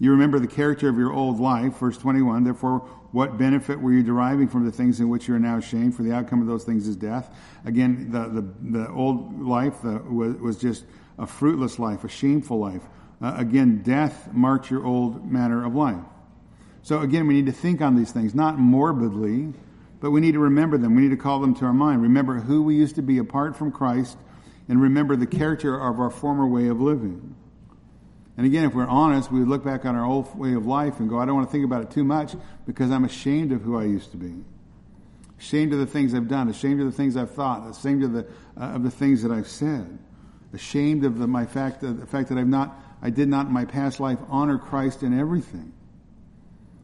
You remember the character of your old life, verse 21. Therefore, what benefit were you deriving from the things in which you are now ashamed? For the outcome of those things is death. Again, the, the, the old life the, was, was just a fruitless life, a shameful life. Uh, again, death marks your old manner of life. So again, we need to think on these things, not morbidly, but we need to remember them. We need to call them to our mind. Remember who we used to be apart from Christ, and remember the character of our former way of living. And again, if we're honest, we would look back on our old way of life and go, I don't want to think about it too much because I'm ashamed of who I used to be. Ashamed of the things I've done, ashamed of the things I've thought, ashamed of the, uh, of the things that I've said, ashamed of the, my fact, the fact that I've not, I did not in my past life honor Christ in everything.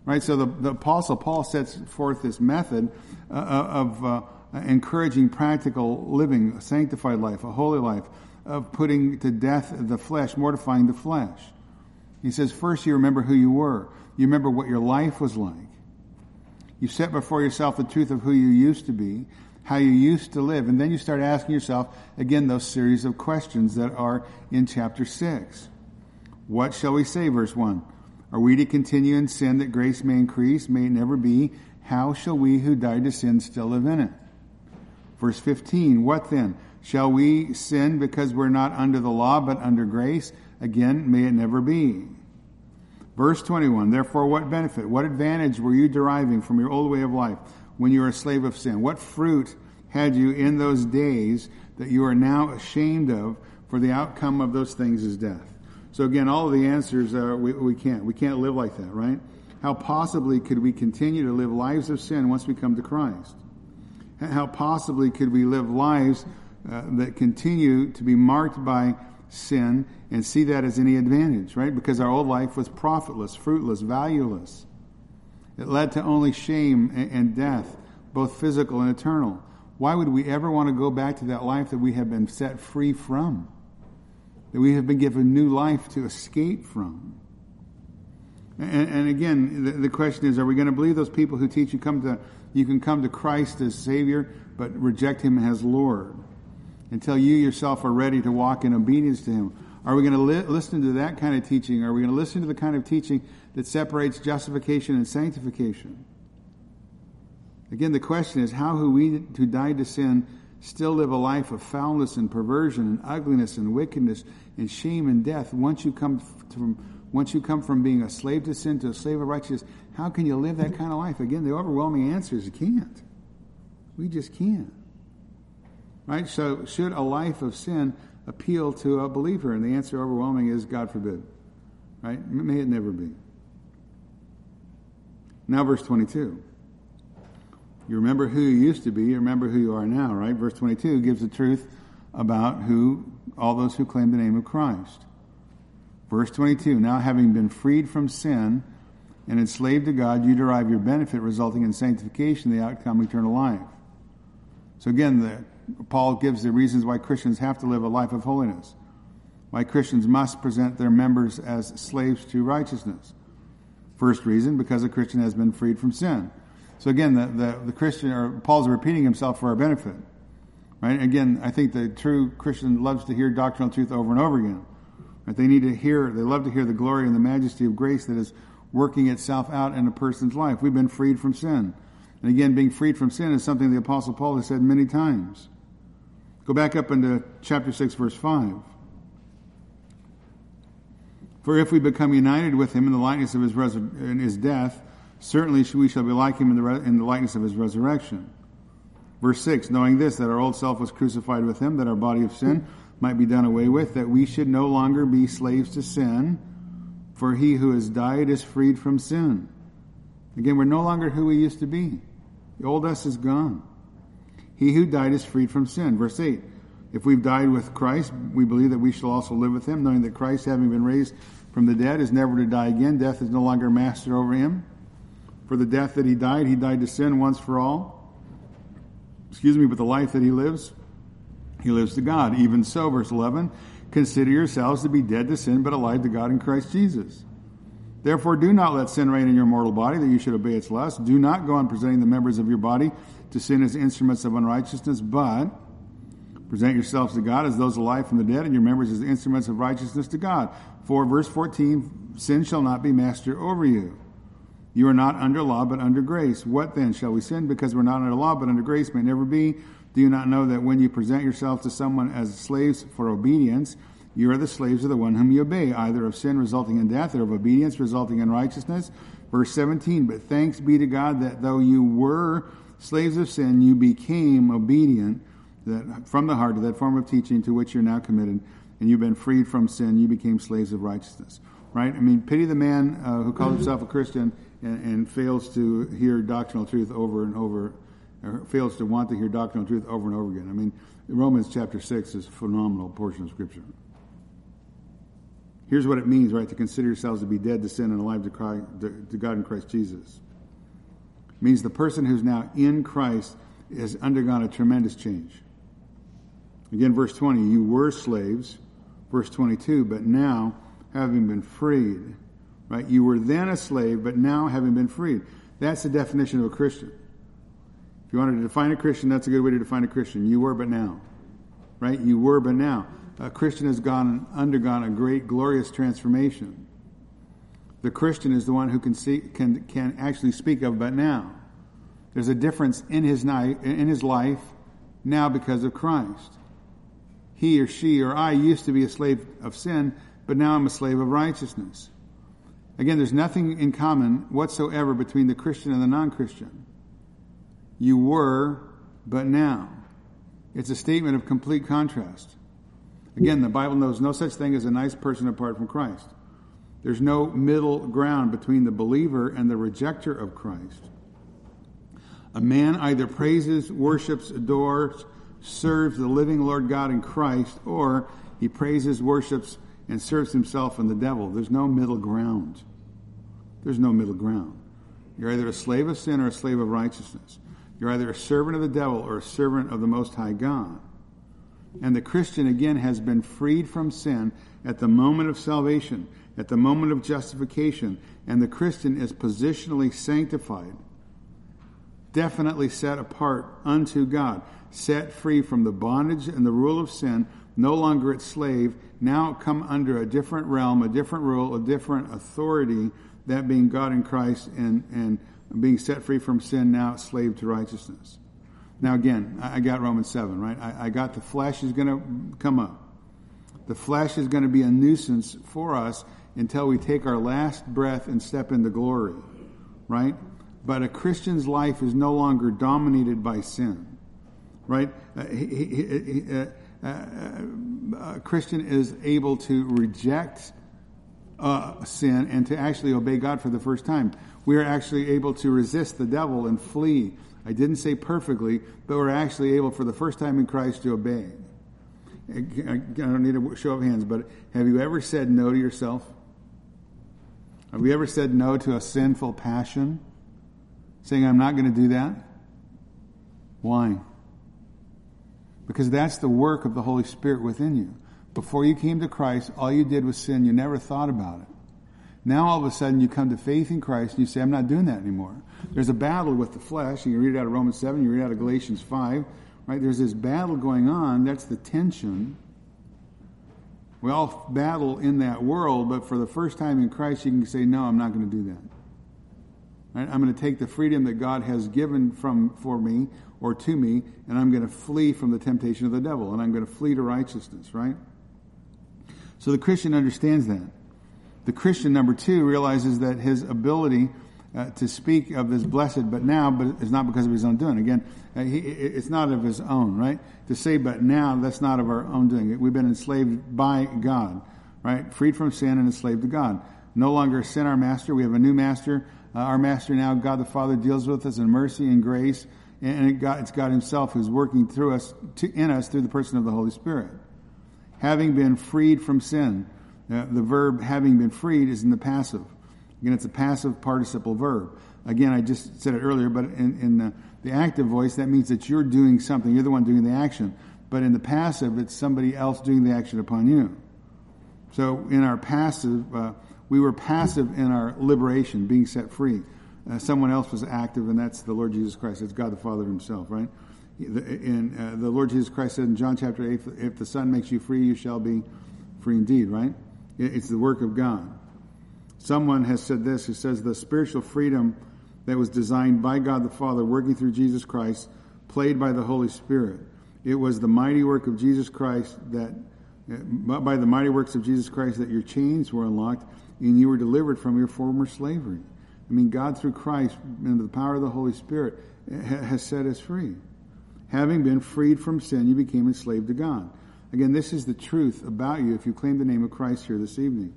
Right? So the, the apostle Paul sets forth this method uh, uh of uh, encouraging practical living, a sanctified life, a holy life, of putting to death the flesh, mortifying the flesh. He says, first you remember who you were. You remember what your life was like. You set before yourself the truth of who you used to be, how you used to live, and then you start asking yourself, again, those series of questions that are in chapter 6. What shall we say, verse 1? Are we to continue in sin that grace may increase? May it never be? How shall we who died to sin still live in it? Verse 15, what then? Shall we sin because we're not under the law but under grace? Again, may it never be. Verse 21, therefore what benefit, what advantage were you deriving from your old way of life when you were a slave of sin? What fruit had you in those days that you are now ashamed of for the outcome of those things is death? So again, all of the answers are we, we can't. We can't live like that, right? How possibly could we continue to live lives of sin once we come to Christ? How possibly could we live lives uh, that continue to be marked by sin and see that as any advantage, right? Because our old life was profitless, fruitless, valueless. It led to only shame and, and death, both physical and eternal. Why would we ever want to go back to that life that we have been set free from? That we have been given new life to escape from? And, and again, the, the, question is: Are we going to believe those people who teach you come to you can come to Christ as Savior, but reject Him as Lord? until you yourself are ready to walk in obedience to Him? Are we going to li- listen to that kind of teaching? Are we going to listen to the kind of teaching that separates justification and sanctification? Again, the question is how who we who died to sin still live a life of foulness and perversion and ugliness and wickedness and shame and death once you come from once you come from being a slave to sin to a slave of righteousness how can you live that kind of life again the overwhelming answer is you can't we just can't Right? So, should a life of sin appeal to a believer? And the answer overwhelming is God forbid. Right? May it never be. Now, verse 22. You remember who you used to be, you remember who you are now, right? Verse 22 gives the truth about who, all those who claim the name of Christ. Verse 22 Now, having been freed from sin and enslaved to God, you derive your benefit resulting in sanctification, the outcome, eternal life. So, again, the Paul gives the reasons why Christians have to live a life of holiness, why Christians must present their members as slaves to righteousness. First reason, because a Christian has been freed from sin. So again, the, the, the Christian, or Paul's repeating himself for our benefit. Right? Again, I think the true Christian loves to hear doctrinal truth over and over again. Right? They need to hear, they love to hear the glory and the majesty of grace that is working itself out in a person's life. We've been freed from sin. And again, being freed from sin is something the Apostle Paul has said many times. Go back up into chapter 6, verse 5. For if we become united with him in the likeness of his, in his death, certainly we shall be like him in the, re- in the likeness of his resurrection. Verse 6 Knowing this, that our old self was crucified with him, that our body of sin might be done away with, that we should no longer be slaves to sin, for he who has died is freed from sin. Again, we're no longer who we used to be. The old us is gone. He who died is freed from sin. Verse 8. If we've died with Christ, we believe that we shall also live with him, knowing that Christ, having been raised from the dead, is never to die again. Death is no longer master over him. For the death that he died, he died to sin once for all. excuse me, but the life that he lives, he lives to God. Even so, verse 11, consider yourselves to be dead to sin, but alive to God in Christ Jesus. Therefore, do not let sin reign in your mortal body, that you should obey its lusts. Do not go on presenting the members of your body to sin as instruments of unrighteousness, but present yourselves to God as those alive from the dead, and your members as instruments of righteousness to God. For, verse 14, sin shall not be master over you. You are not under law, but under grace. What then? Shall we sin because we're not under law, but under grace may never be? Do you not know that when you present yourself to someone as slaves for obedience, you are the slaves of the one whom you obey, either of sin resulting in death or of obedience resulting in righteousness? Verse 17, but thanks be to God that though you were slaves of sin, you became obedient that from the heart to that form of teaching to which you're now committed, and you've been freed from sin, you became slaves of righteousness. Right? I mean, pity the man uh, who calls himself a Christian and, and, fails to hear doctrinal truth over and over, or fails to want to hear doctrinal truth over and over again. I mean, Romans chapter 6 is a phenomenal portion of Scripture. Here's what it means, right, to consider yourselves to be dead to sin and alive to, Christ, to God in Christ Jesus. It means the person who's now in Christ has undergone a tremendous change. Again, verse 20, you were slaves. Verse 22, but now, having been freed, right? You were then a slave, but now having been freed. That's the definition of a Christian. If you wanted to define a Christian, that's a good way to define a Christian. You were, but now, right? You were, but now a Christian has gone undergone a great glorious transformation. The Christian is the one who can see can can actually speak of but now. There's a difference in his night in his life now because of Christ. He or she or I used to be a slave of sin, but now I'm a slave of righteousness. Again, there's nothing in common whatsoever between the Christian and the non-Christian. You were, but now. It's a statement of complete contrast. Again, the Bible knows no such thing as a nice person apart from Christ. There's no middle ground between the believer and the rejecter of Christ. A man either praises, worships, adores, serves the living Lord God in Christ, or he praises, worships, and serves himself and the devil. There's no middle ground. There's no middle ground. You're either a slave of sin or a slave of righteousness. You're either a servant of the devil or a servant of the Most High God. And the Christian, again, has been freed from sin at the moment of salvation, at the moment of justification. And the Christian is positionally sanctified, definitely set apart unto God, set free from the bondage and the rule of sin, no longer its slave, now come under a different realm, a different rule, a different authority, that being God in Christ and, and being set free from sin, now slave to righteousness. Now, again, I got Romans 7, right? I, I got the flesh is going to come up. The flesh is going to be a nuisance for us until we take our last breath and step into glory, right? But a Christian's life is no longer dominated by sin, right? Uh, he, he, he, uh, a Christian is able to reject uh, sin and to actually obey God for the first time. We are actually able to resist the devil and flee I didn't say perfectly, but we're actually able for the first time in Christ to obey. I don't need a show of hands, but have you ever said no to yourself? Have you ever said no to a sinful passion? Saying, I'm not going to do that? Why? Because that's the work of the Holy Spirit within you. Before you came to Christ, all you did was sin. You never thought about it. Now all of a sudden you come to faith in Christ and you say, I'm not doing that anymore. There's a battle with the flesh. You read it out of Romans 7, you read it out of Galatians 5, right? There's this battle going on. That's the tension. We all battle in that world, but for the first time in Christ, you can say, No, I'm not going to do that. Right? I'm going to take the freedom that God has given from for me or to me, and I'm going to flee from the temptation of the devil, and I'm going to flee to righteousness, right? So the Christian understands that. The Christian, number two, realizes that his ability uh, to speak of this blessed but now, but it's not because of his own doing. Again, uh, he, it's not of his own, right? To say but now, that's not of our own doing. We've been enslaved by God, right? Freed from sin and enslaved to God. No longer sin our master. We have a new master. Uh, our master now, God the Father, deals with us in mercy and grace. And God, it's God himself who's working through us, to, in us, through the person of the Holy Spirit. Having been freed from sin, uh, the verb having been freed is in the passive. Again, it's a passive participle verb. Again, I just said it earlier, but in, in the, the active voice, that means that you're doing something. You're the one doing the action. But in the passive, it's somebody else doing the action upon you. So in our passive, uh, we were passive in our liberation, being set free. Uh, someone else was active, and that's the Lord Jesus Christ. It's God the Father Himself, right? And uh, the Lord Jesus Christ said in John chapter 8, if the Son makes you free, you shall be free indeed, right? It's the work of God. Someone has said this, who says the spiritual freedom that was designed by God the Father, working through Jesus Christ, played by the Holy Spirit. It was the mighty work of Jesus Christ that, by the mighty works of Jesus Christ, that your chains were unlocked and you were delivered from your former slavery. I mean, God through Christ and the power of the Holy Spirit has set us free. Having been freed from sin, you became enslaved to God. Again, this is the truth about you if you claim the name of Christ here this evening.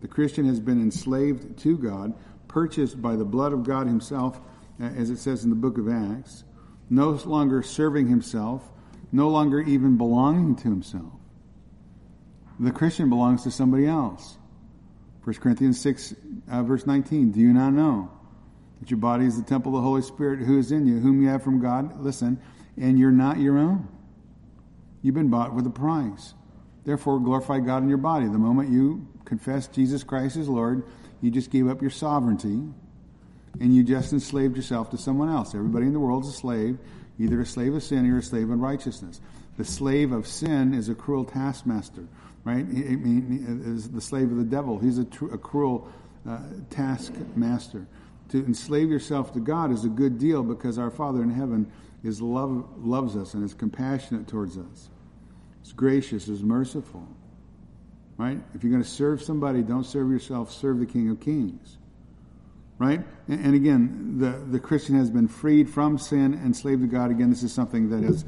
The Christian has been enslaved to God, purchased by the blood of God Himself, as it says in the book of Acts, no longer serving Himself, no longer even belonging to Himself. The Christian belongs to somebody else. 1 Corinthians 6, uh, verse 19. Do you not know that your body is the temple of the Holy Spirit who is in you, whom you have from God? Listen, and you're not your own. You've been bought with a price. Therefore, glorify God in your body. The moment you confess Jesus Christ as Lord, you just gave up your sovereignty and you just enslaved yourself to someone else. Everybody in the world is a slave, either a slave of sin or a slave of righteousness. The slave of sin is a cruel taskmaster, right? I mean, is the slave of the devil. He's a, tr- a cruel uh, taskmaster. To enslave yourself to God is a good deal because our Father in heaven is love, loves us and is compassionate towards us. Is gracious, is merciful. Right? If you're going to serve somebody, don't serve yourself, serve the King of Kings. Right? And, again, the, the Christian has been freed from sin and slave to God. Again, this is something that has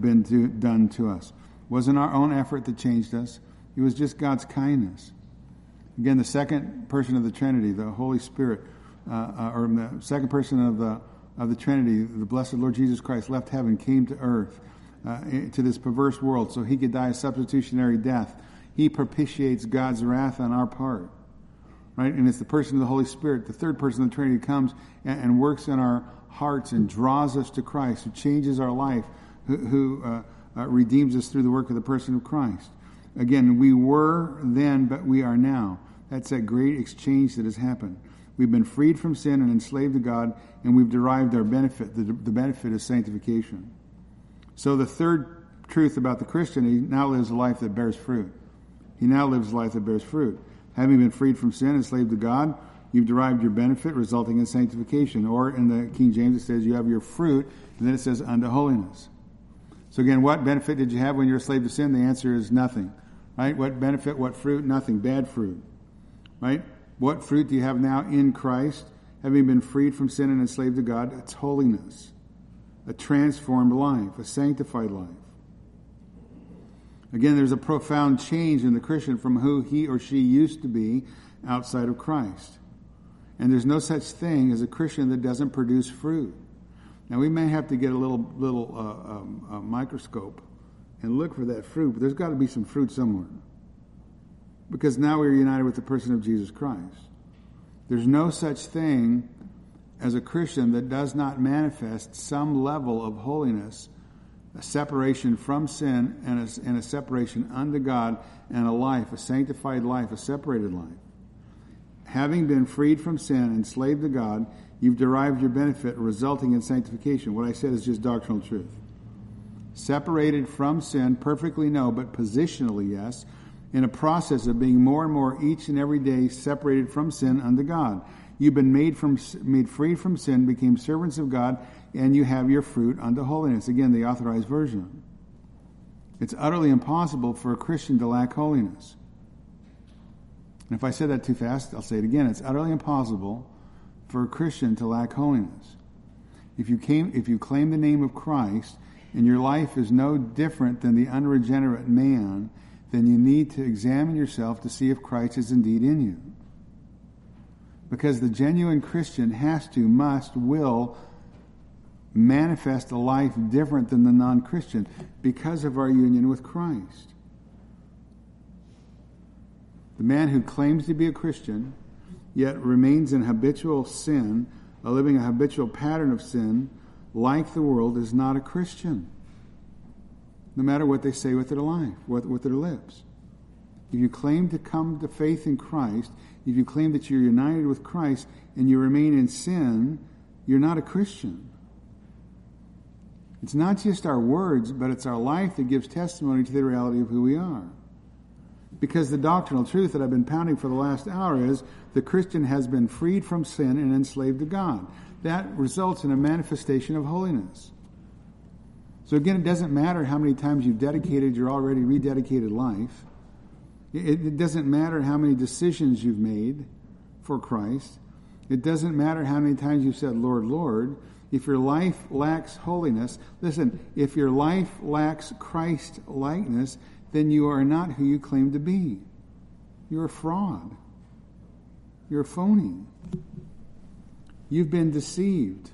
been to, done to us. It wasn't our own effort that changed us. It was just God's kindness. Again, the second person of the Trinity, the Holy Spirit, uh, uh, or the second person of the of the Trinity, the blessed Lord Jesus Christ, left heaven, came to earth, uh, to this perverse world, so he could die a substitutionary death. He propitiates God's wrath on our part. Right? And it's the person of the Holy Spirit, the third person of the Trinity, comes and, and works in our hearts and draws us to Christ, who changes our life, who, who uh, uh, redeems us through the work of the person of Christ. Again, we were then, but we are now. That's that great exchange that has happened. We've been freed from sin and enslaved to God, and we've derived our benefit. The, the benefit is sanctification. So the third truth about the Christian, he now lives a life that bears fruit. He now lives a life that bears fruit. Having been freed from sin and enslaved to God, you've derived your benefit, resulting in sanctification. Or in the King James, it says you have your fruit, and then it says unto holiness. So again, what benefit did you have when you were a slave to sin? The answer is nothing. Right? What benefit, what fruit? Nothing. Bad fruit. Right? What fruit do you have now in Christ? Having been freed from sin and enslaved to God, it's holiness, a transformed life, a sanctified life. Again, there's a profound change in the Christian from who he or she used to be outside of Christ. And there's no such thing as a Christian that doesn't produce fruit. Now, we may have to get a little, little uh, um, microscope and look for that fruit, but there's got to be some fruit somewhere because now we're united with the person of Jesus Christ. There's no such thing as a Christian that does not manifest some level of holiness, a separation from sin, and a, and a separation unto God, and a life, a sanctified life, a separated life. Having been freed from sin and enslaved to God, you've derived your benefit, resulting in sanctification. What I said is just doctrinal truth. Separated from sin, perfectly no, but positionally yes in a process of being more and more each and every day separated from sin unto God. You've been made from made free from sin, became servants of God, and you have your fruit unto holiness. Again, the authorized version. It's utterly impossible for a Christian to lack holiness. And if I said that too fast, I'll say it again. It's utterly impossible for a Christian to lack holiness. If you came if you claim the name of Christ and your life is no different than the unregenerate man, then you need to examine yourself to see if Christ is indeed in you. Because the genuine Christian has to, must, will manifest a life different than the non Christian because of our union with Christ. The man who claims to be a Christian, yet remains in habitual sin, living a habitual pattern of sin, like the world, is not a Christian. No matter what they say with their life, with, with their lips. If you claim to come to faith in Christ, if you claim that you're united with Christ and you remain in sin, you're not a Christian. It's not just our words, but it's our life that gives testimony to the reality of who we are. Because the doctrinal truth that I've been pounding for the last hour is the Christian has been freed from sin and enslaved to God. That results in a manifestation of holiness. So again, it doesn't matter how many times you've dedicated your already rededicated life. It, it doesn't matter how many decisions you've made for Christ. It doesn't matter how many times you've said, Lord, Lord. If your life lacks holiness, listen, if your life lacks Christ likeness, then you are not who you claim to be. You're a fraud. You're a phony. You've been deceived.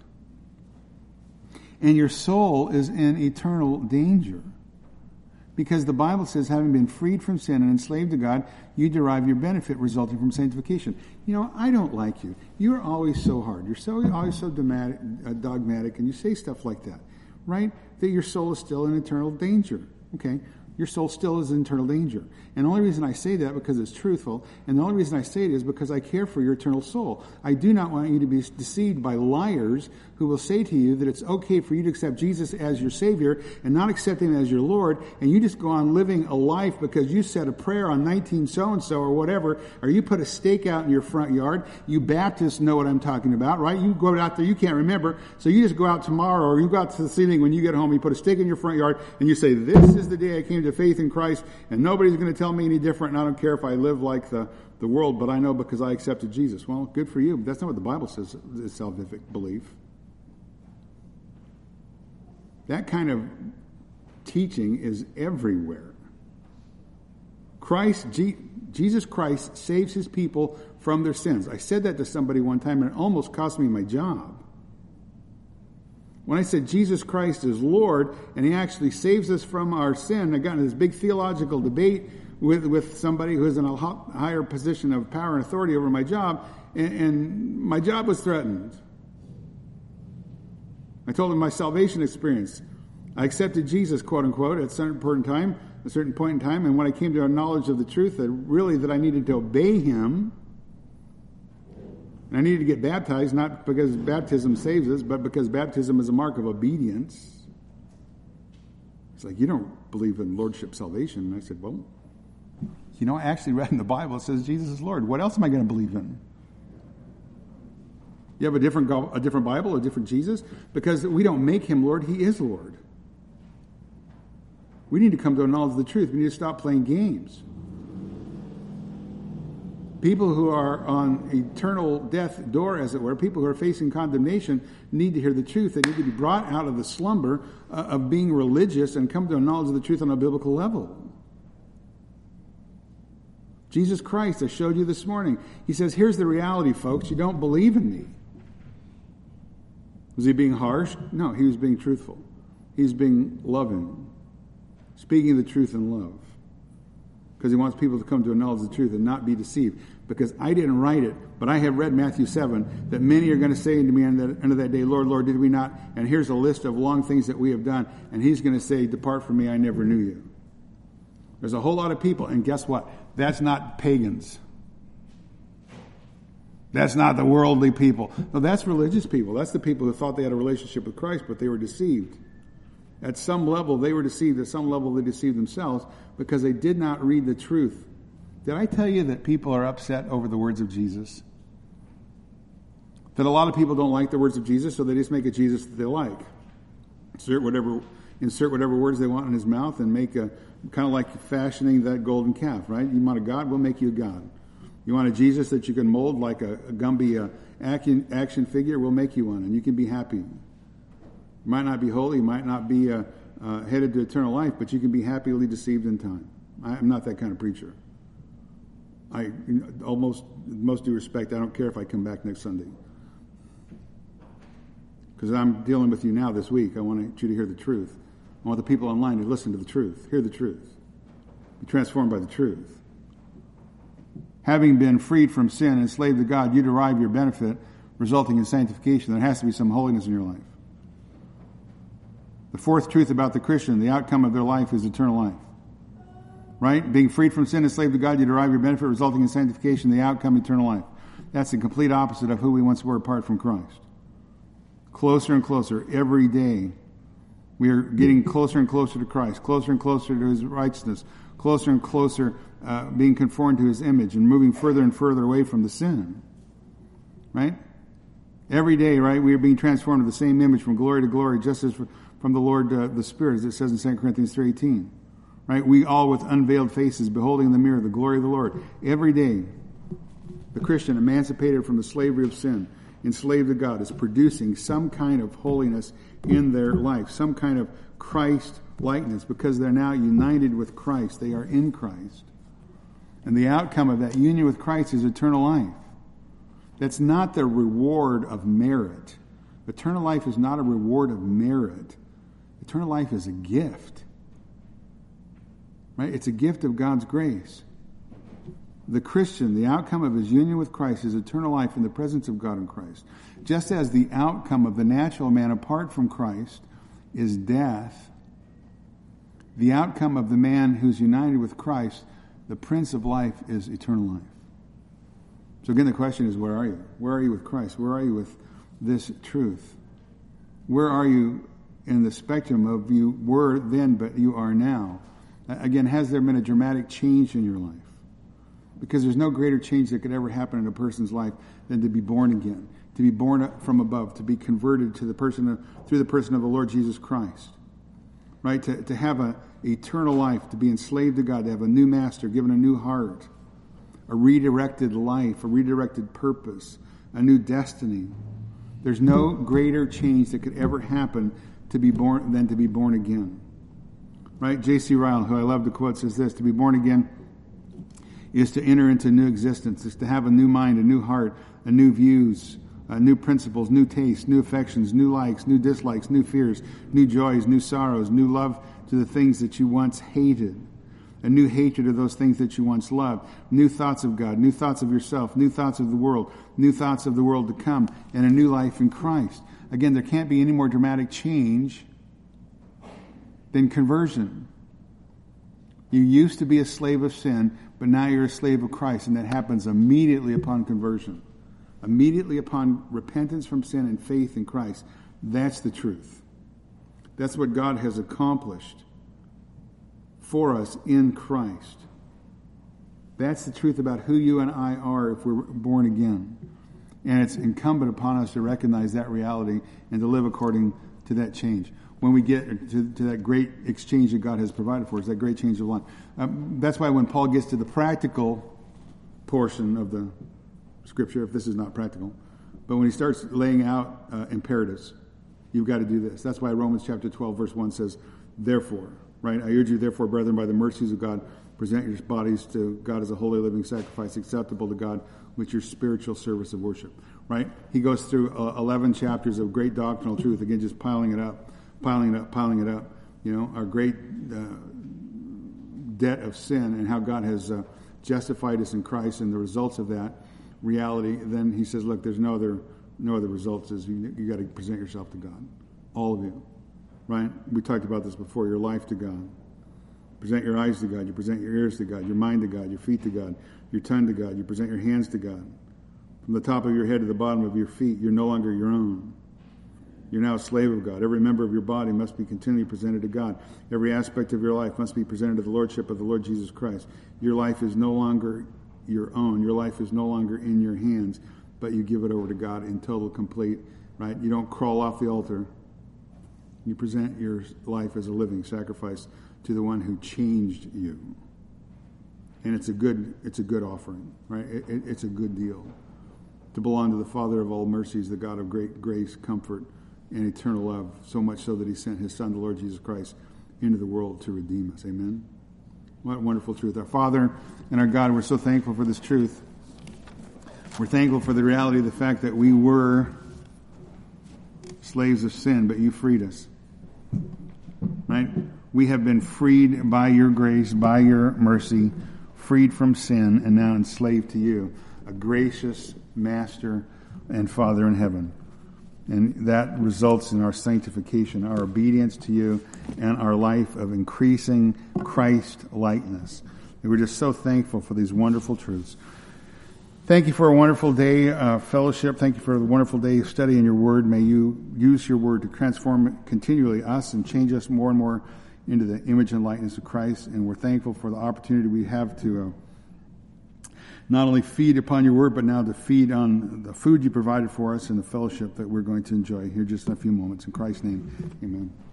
And your soul is in eternal danger. Because the Bible says, having been freed from sin and enslaved to God, you derive your benefit resulting from sanctification. You know, I don't like you. You're always so hard. You're so always so dogmatic, uh, dogmatic, and you say stuff like that, right? That your soul is still in eternal danger. Okay, your soul still is in eternal danger. And the only reason I say that because it's truthful, and the only reason I say it is because I care for your eternal soul. I do not want you to be deceived by liars who will say to you that it's okay for you to accept Jesus as your Savior and not accept Him as your Lord, and you just go on living a life because you said a prayer on 19 so and so or whatever, or you put a stake out in your front yard. You Baptists know what I'm talking about, right? You go out there, you can't remember, so you just go out tomorrow or you go out to the evening when you get home, you put a stake in your front yard, and you say, This is the day I came to faith in Christ, and nobody's going to tell me any different, and I don't care if I live like the, the world, but I know because I accepted Jesus. Well, good for you. That's not what the Bible says is salvific belief. That kind of teaching is everywhere. Christ, G, Jesus Christ saves his people from their sins. I said that to somebody one time and it almost cost me my job. When I said Jesus Christ is Lord and he actually saves us from our sin, I got into this big theological debate with, with somebody who's in a higher position of power and authority over my job, and, and my job was threatened. I told him my salvation experience. I accepted Jesus, quote unquote, at a certain point in time, a certain point in time, and when I came to a knowledge of the truth that really that I needed to obey him, and I needed to get baptized, not because baptism saves us, but because baptism is a mark of obedience. It's like, you don't believe in lordship salvation. And I said, well, you know, I actually read in the Bible, it says Jesus is Lord. What else am I going to believe in? You have a different, a different Bible, a different Jesus? Because we don't make him Lord, he is Lord. We need to come to a knowledge of the truth. We need to stop playing games. People who are on eternal death door, as it were, people who are facing condemnation, need to hear the truth. They need to be brought out of the slumber uh, of being religious and come to a knowledge of the truth on a biblical level. Jesus Christ, I showed you this morning. He says, Here's the reality, folks. You don't believe in me. Was he being harsh? No, he was being truthful. He's being loving, speaking the truth in love. Because he wants people to come to a knowledge of the truth and not be deceived. Because I didn't write it, but I have read Matthew 7 that many are going to say to me the end of that day, Lord, Lord, did we not? And here's a list of long things that we have done. And he's going to say, Depart from me, I never knew you. There's a whole lot of people, and guess what? That's not pagans. That's not the worldly people. No, that's religious people. That's the people who thought they had a relationship with Christ, but they were deceived. At some level, they were deceived. At some level, they deceived themselves because they did not read the truth. Did I tell you that people are upset over the words of Jesus? That a lot of people don't like the words of Jesus, so they just make a Jesus that they like. Insert whatever, insert whatever words they want in his mouth and make a kind of like fashioning that golden calf, right? You want a God, we'll make you a God. You want a Jesus that you can mold like a, a Gumby uh, action, action figure? We'll make you one, and you can be happy. You might not be holy, might not be uh, uh, headed to eternal life, but you can be happily deceived in time. I, am not that kind of preacher. I almost, most due respect, I don't care if I come back next Sunday. Because I'm dealing with you now this week. I want you to hear the truth. I want the people online to listen to the truth, hear the truth, be transformed by the truth having been freed from sin and enslaved to God, you derive your benefit resulting in sanctification. There has to be some holiness in your life. The fourth truth about the Christian, the outcome of their life is eternal life. Right? Being freed from sin and slave to God, you derive your benefit, resulting in sanctification, the outcome, eternal life. That's the complete opposite of who we once were apart from Christ. Closer and closer every day. We are getting closer and closer to Christ, closer and closer to His righteousness, closer and closer uh, being conformed to His image, and moving further and further away from the sin. Right? Every day, right, we are being transformed to the same image from glory to glory, just as from the Lord uh, the Spirit, as it says in 2 Corinthians 3.18. Right? We all with unveiled faces, beholding in the mirror the glory of the Lord. Every day, the Christian, emancipated from the slavery of sin, enslaved to God, is producing some kind of holiness in their life, some kind of Christ likeness, because they're now united with Christ. They are in Christ. And the outcome of that union with Christ is eternal life. That's not the reward of merit. Eternal life is not a reward of merit. Eternal life is a gift. Right? It's a gift of God's grace. The Christian, the outcome of his union with Christ is eternal life in the presence of God in Christ. Just as the outcome of the natural man apart from Christ is death, the outcome of the man who's united with Christ, the Prince of life, is eternal life. So again, the question is, where are you? Where are you with Christ? Where are you with this truth? Where are you in the spectrum of you were then, but you are now? Again, has there been a dramatic change in your life? Because there's no greater change that could ever happen in a person's life than to be born again, to be born from above, to be converted to the person of, through the person of the Lord Jesus Christ. Right? To, to have an eternal life, to be enslaved to God, to have a new master, given a new heart, a redirected life, a redirected purpose, a new destiny. There's no greater change that could ever happen to be born than to be born again. Right? J.C. Ryle, who I love to quote, says this: "To be born again is to enter into new existence, is to have a new mind, a new heart, a new views, uh, new principles, new tastes, new affections, new likes, new dislikes, new fears, new joys, new sorrows, new love to the things that you once hated." a new hatred of those things that you once loved, new thoughts of God, new thoughts of yourself, new thoughts of the world, new thoughts of the world to come, and a new life in Christ. Again, there can't be any more dramatic change than conversion. You used to be a slave of sin, but now you're a slave of Christ, and that happens immediately upon conversion. Immediately upon repentance from sin and faith in Christ. That's the truth. That's what God has accomplished for us in Christ. That's the truth about who you and I are if we're born again. And it's incumbent upon us to recognize that reality and to live according to that change. When we get to, to that great exchange that God has provided for us, that great change of life. Um, that's why when Paul gets to the practical portion of the scripture, if this is not practical, but when he starts laying out uh, imperatives, you've got to do this. That's why Romans chapter 12, verse 1 says, Therefore, right? I urge you, therefore, brethren, by the mercies of God, present your bodies to God as a holy living sacrifice, acceptable to God, with your spiritual service of worship, right? He goes through uh, 11 chapters of great doctrinal truth, again, just piling it up, piling it up, piling it up. You know, our great uh, debt of sin and how God has uh, justified us in Christ and the results of that reality. Then he says, look, there's no other, no other results. Is you, you got to present yourself to God, all of you right? We talked about this before your life to God. Present your eyes to God. You present your ears to God, your mind to God, your feet to God, your tongue to God. You present your hands to God. From the top of your head to the bottom of your feet, you're no longer your own. You're now a slave of God. Every member of your body must be continually presented to God. Every aspect of your life must be presented to the Lordship of the Lord Jesus Christ. Your life is no longer your own. Your life is no longer in your hands, but you give it over to God in total, complete, right? You don't crawl off the altar. You present your life as a living sacrifice to the one who changed you. And it's a good, it's a good offering, right? It, it, it's a good deal. To belong to the Father of all mercies, the God of great grace, comfort, and eternal love, so much so that he sent his Son, the Lord Jesus Christ, into the world to redeem us. Amen? What wonderful truth. Our Father and our God, we're so thankful for this truth. We're thankful for the reality of the fact that we were slaves of sin, but you freed us. Right? We have been freed by your grace, by your mercy, freed from sin, and now enslaved to you. A gracious master and Father in heaven. And that results in our sanctification, our obedience to you, and our life of increasing Christ likeness. We're just so thankful for these wonderful truths. Thank you for a wonderful day uh, fellowship. Thank you for a wonderful day of studying your word. May you use your word to transform continually us and change us more and more into the image and likeness of Christ. And we're thankful for the opportunity we have to uh, not only feed upon your word, but now to feed on the food you provided for us and the fellowship that we're going to enjoy here just in a few moments. In Christ's name, amen.